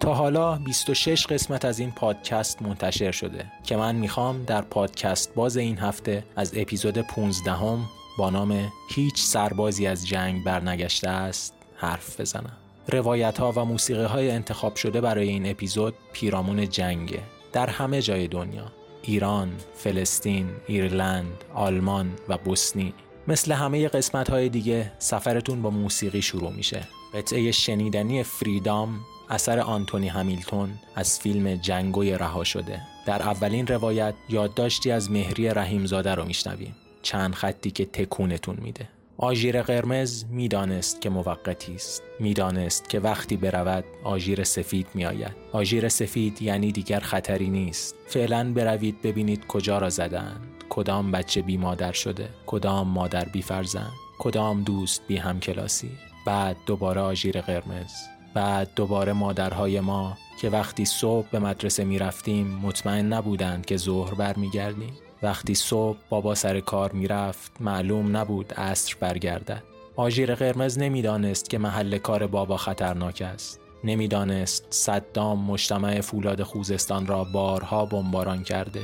تا حالا 26 قسمت از این پادکست منتشر شده که من می‌خوام در پادکست باز این هفته از اپیزود 15 هم با نام هیچ سربازی از جنگ برنگشته است حرف بزنم. روایت ها و موسیقی های انتخاب شده برای این اپیزود پیرامون جنگه در همه جای دنیا. ایران، فلسطین، ایرلند، آلمان و بوسنی. مثل همه قسمت های دیگه سفرتون با موسیقی شروع میشه. قطعه شنیدنی فریدام اثر آنتونی همیلتون از فیلم جنگوی رها شده. در اولین روایت یادداشتی از مهری رحیمزاده رو میشنویم. چند خطی که تکونتون میده. آژیر قرمز می‌دانست که موقتی است. می‌دانست که وقتی برود آژیر سفید میآید. آژیر سفید یعنی دیگر خطری نیست. فعلا بروید ببینید کجا را زدند. کدام بچه بی مادر شده؟ کدام مادر بی فرزند؟ کدام دوست بی همکلاسی؟ بعد دوباره آژیر قرمز. بعد دوباره مادرهای ما که وقتی صبح به مدرسه می رفتیم مطمئن نبودند که ظهر برمیگردیم. وقتی صبح بابا سر کار می‌رفت معلوم نبود عصر برگردد. آژیر قرمز نمی‌دانست که محل کار بابا خطرناک است. نمی‌دانست صدام مجتمع فولاد خوزستان را بارها بمباران کرده.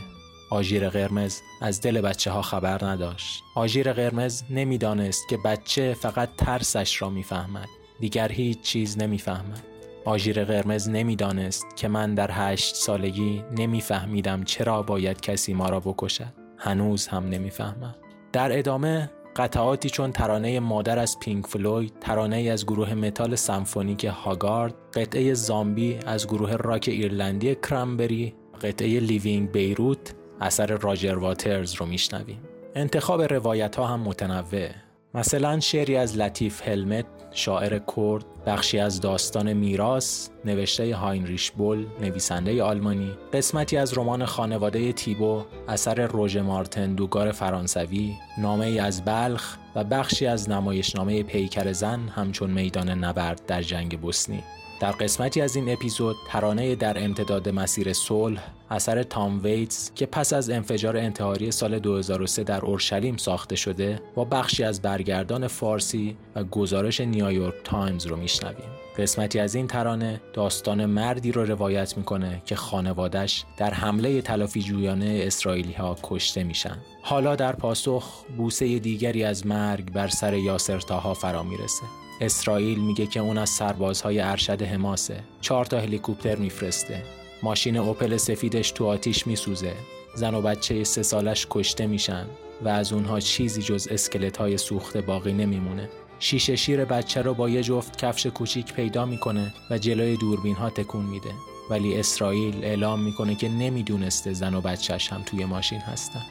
آژیر قرمز از دل بچه ها خبر نداشت. آژیر قرمز نمی‌دانست که بچه فقط ترسش را می‌فهمد. دیگر هیچ چیز نمی‌فهمد. آژیر قرمز نمی‌دانست که من در هشت سالگی نمیفهمیدم چرا باید کسی ما را بکشد. هنوز هم نمی‌فهمم. در ادامه قطعاتی چون ترانه مادر از پینک فلوید ترانه از گروه متال سمفونیک هاگارد قطعه زامبی از گروه راک ایرلندی کرنبریز قطعه Leaving Beirut اثر راجر واترز رو میشنویم. انتخاب روایت ها هم متنوع. مثلا شعری از لطیف هلمت شاعر کرد بخشی از داستان میراث نوشته هاینریش بول نویسنده آلمانی قسمتی از رمان خانواده تیبو اثر روژ مارتن دوگار فرانسوی نامه ای از بلخ و بخشی از نمایشنامه پیکر زن همچون میدان نبرد در جنگ بوسنی. در قسمتی از این اپیزود ترانه در امتداد مسیر صلح اثر تام ویتز که پس از انفجار انتحاری سال 2003 در اورشلیم ساخته شده با بخشی از برگردان فارسی و گزارش نیویورک تایمز رو میشنویم. قسمتی از این ترانه داستان مردی رو روایت می‌کنه که خانوادش در حمله تلافی جویانه اسرائیلی ها کشته میشن. حالا در پاسخ بوسه دیگری از مرگ بر سر یاسر تاها فرا می‌رسه. اسرائیل میگه که اون از سربازهای ارشد حماسه. چهار تا هلیکوپتر میفرسته. ماشین اوپل سفیدش تو آتیش میسوزه. زن و بچه سه سالش کشته میشن و از اونها چیزی جز اسکلت های سوخته باقی نمیمونه. شیشه شیر بچه رو با یه جفت کفش کوچیک پیدا می‌کنه و جلوی دوربین ها تکون میده. ولی اسرائیل اعلام می‌کنه که نمی‌دونسته زن و بچهش هم توی ماشین هستن.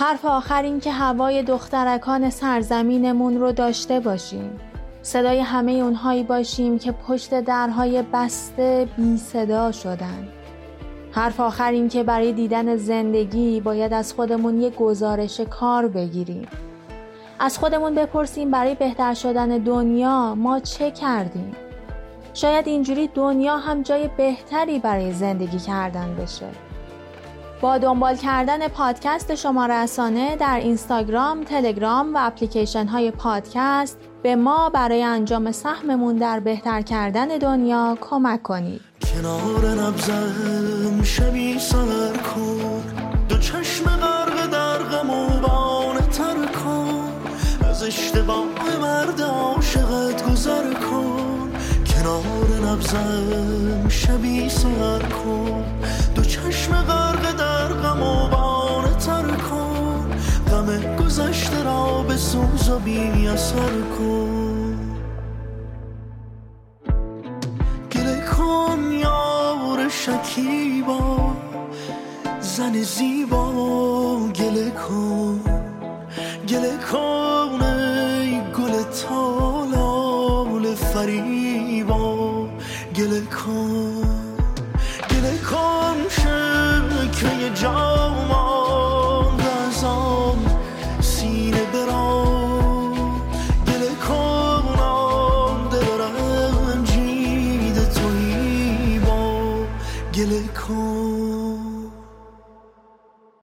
حرف آخر این که هوای دخترکان سرزمینمون رو داشته باشیم. صدای همه اونهایی باشیم که پشت درهای بسته بی صدا شدن. حرف آخر این که برای دیدن زندگی باید از خودمون یه گزارش کار بگیریم. از خودمون بپرسیم برای بهتر شدن دنیا ما چه کردیم. شاید اینجوری دنیا هم جای بهتری برای زندگی کردن بشه. با دنبال کردن پادکست شما رسانه در اینستاگرام، تلگرام و اپلیکیشن های پادکست به ما برای انجام سهممون در بهتر کردن دنیا کمک کنید.
کنار نبزم شبی سر کن. دو چشم غرق در غم و تر کن. از اشتباه مرد عاشقت گذر کن. کنار نبزم شبی سر کن. دو چشم غرق در غم و تر کن. غم گذشته را به سوز و بی اثر کن. گله کن یار شکیبا زن زیبا گله کن. گله کن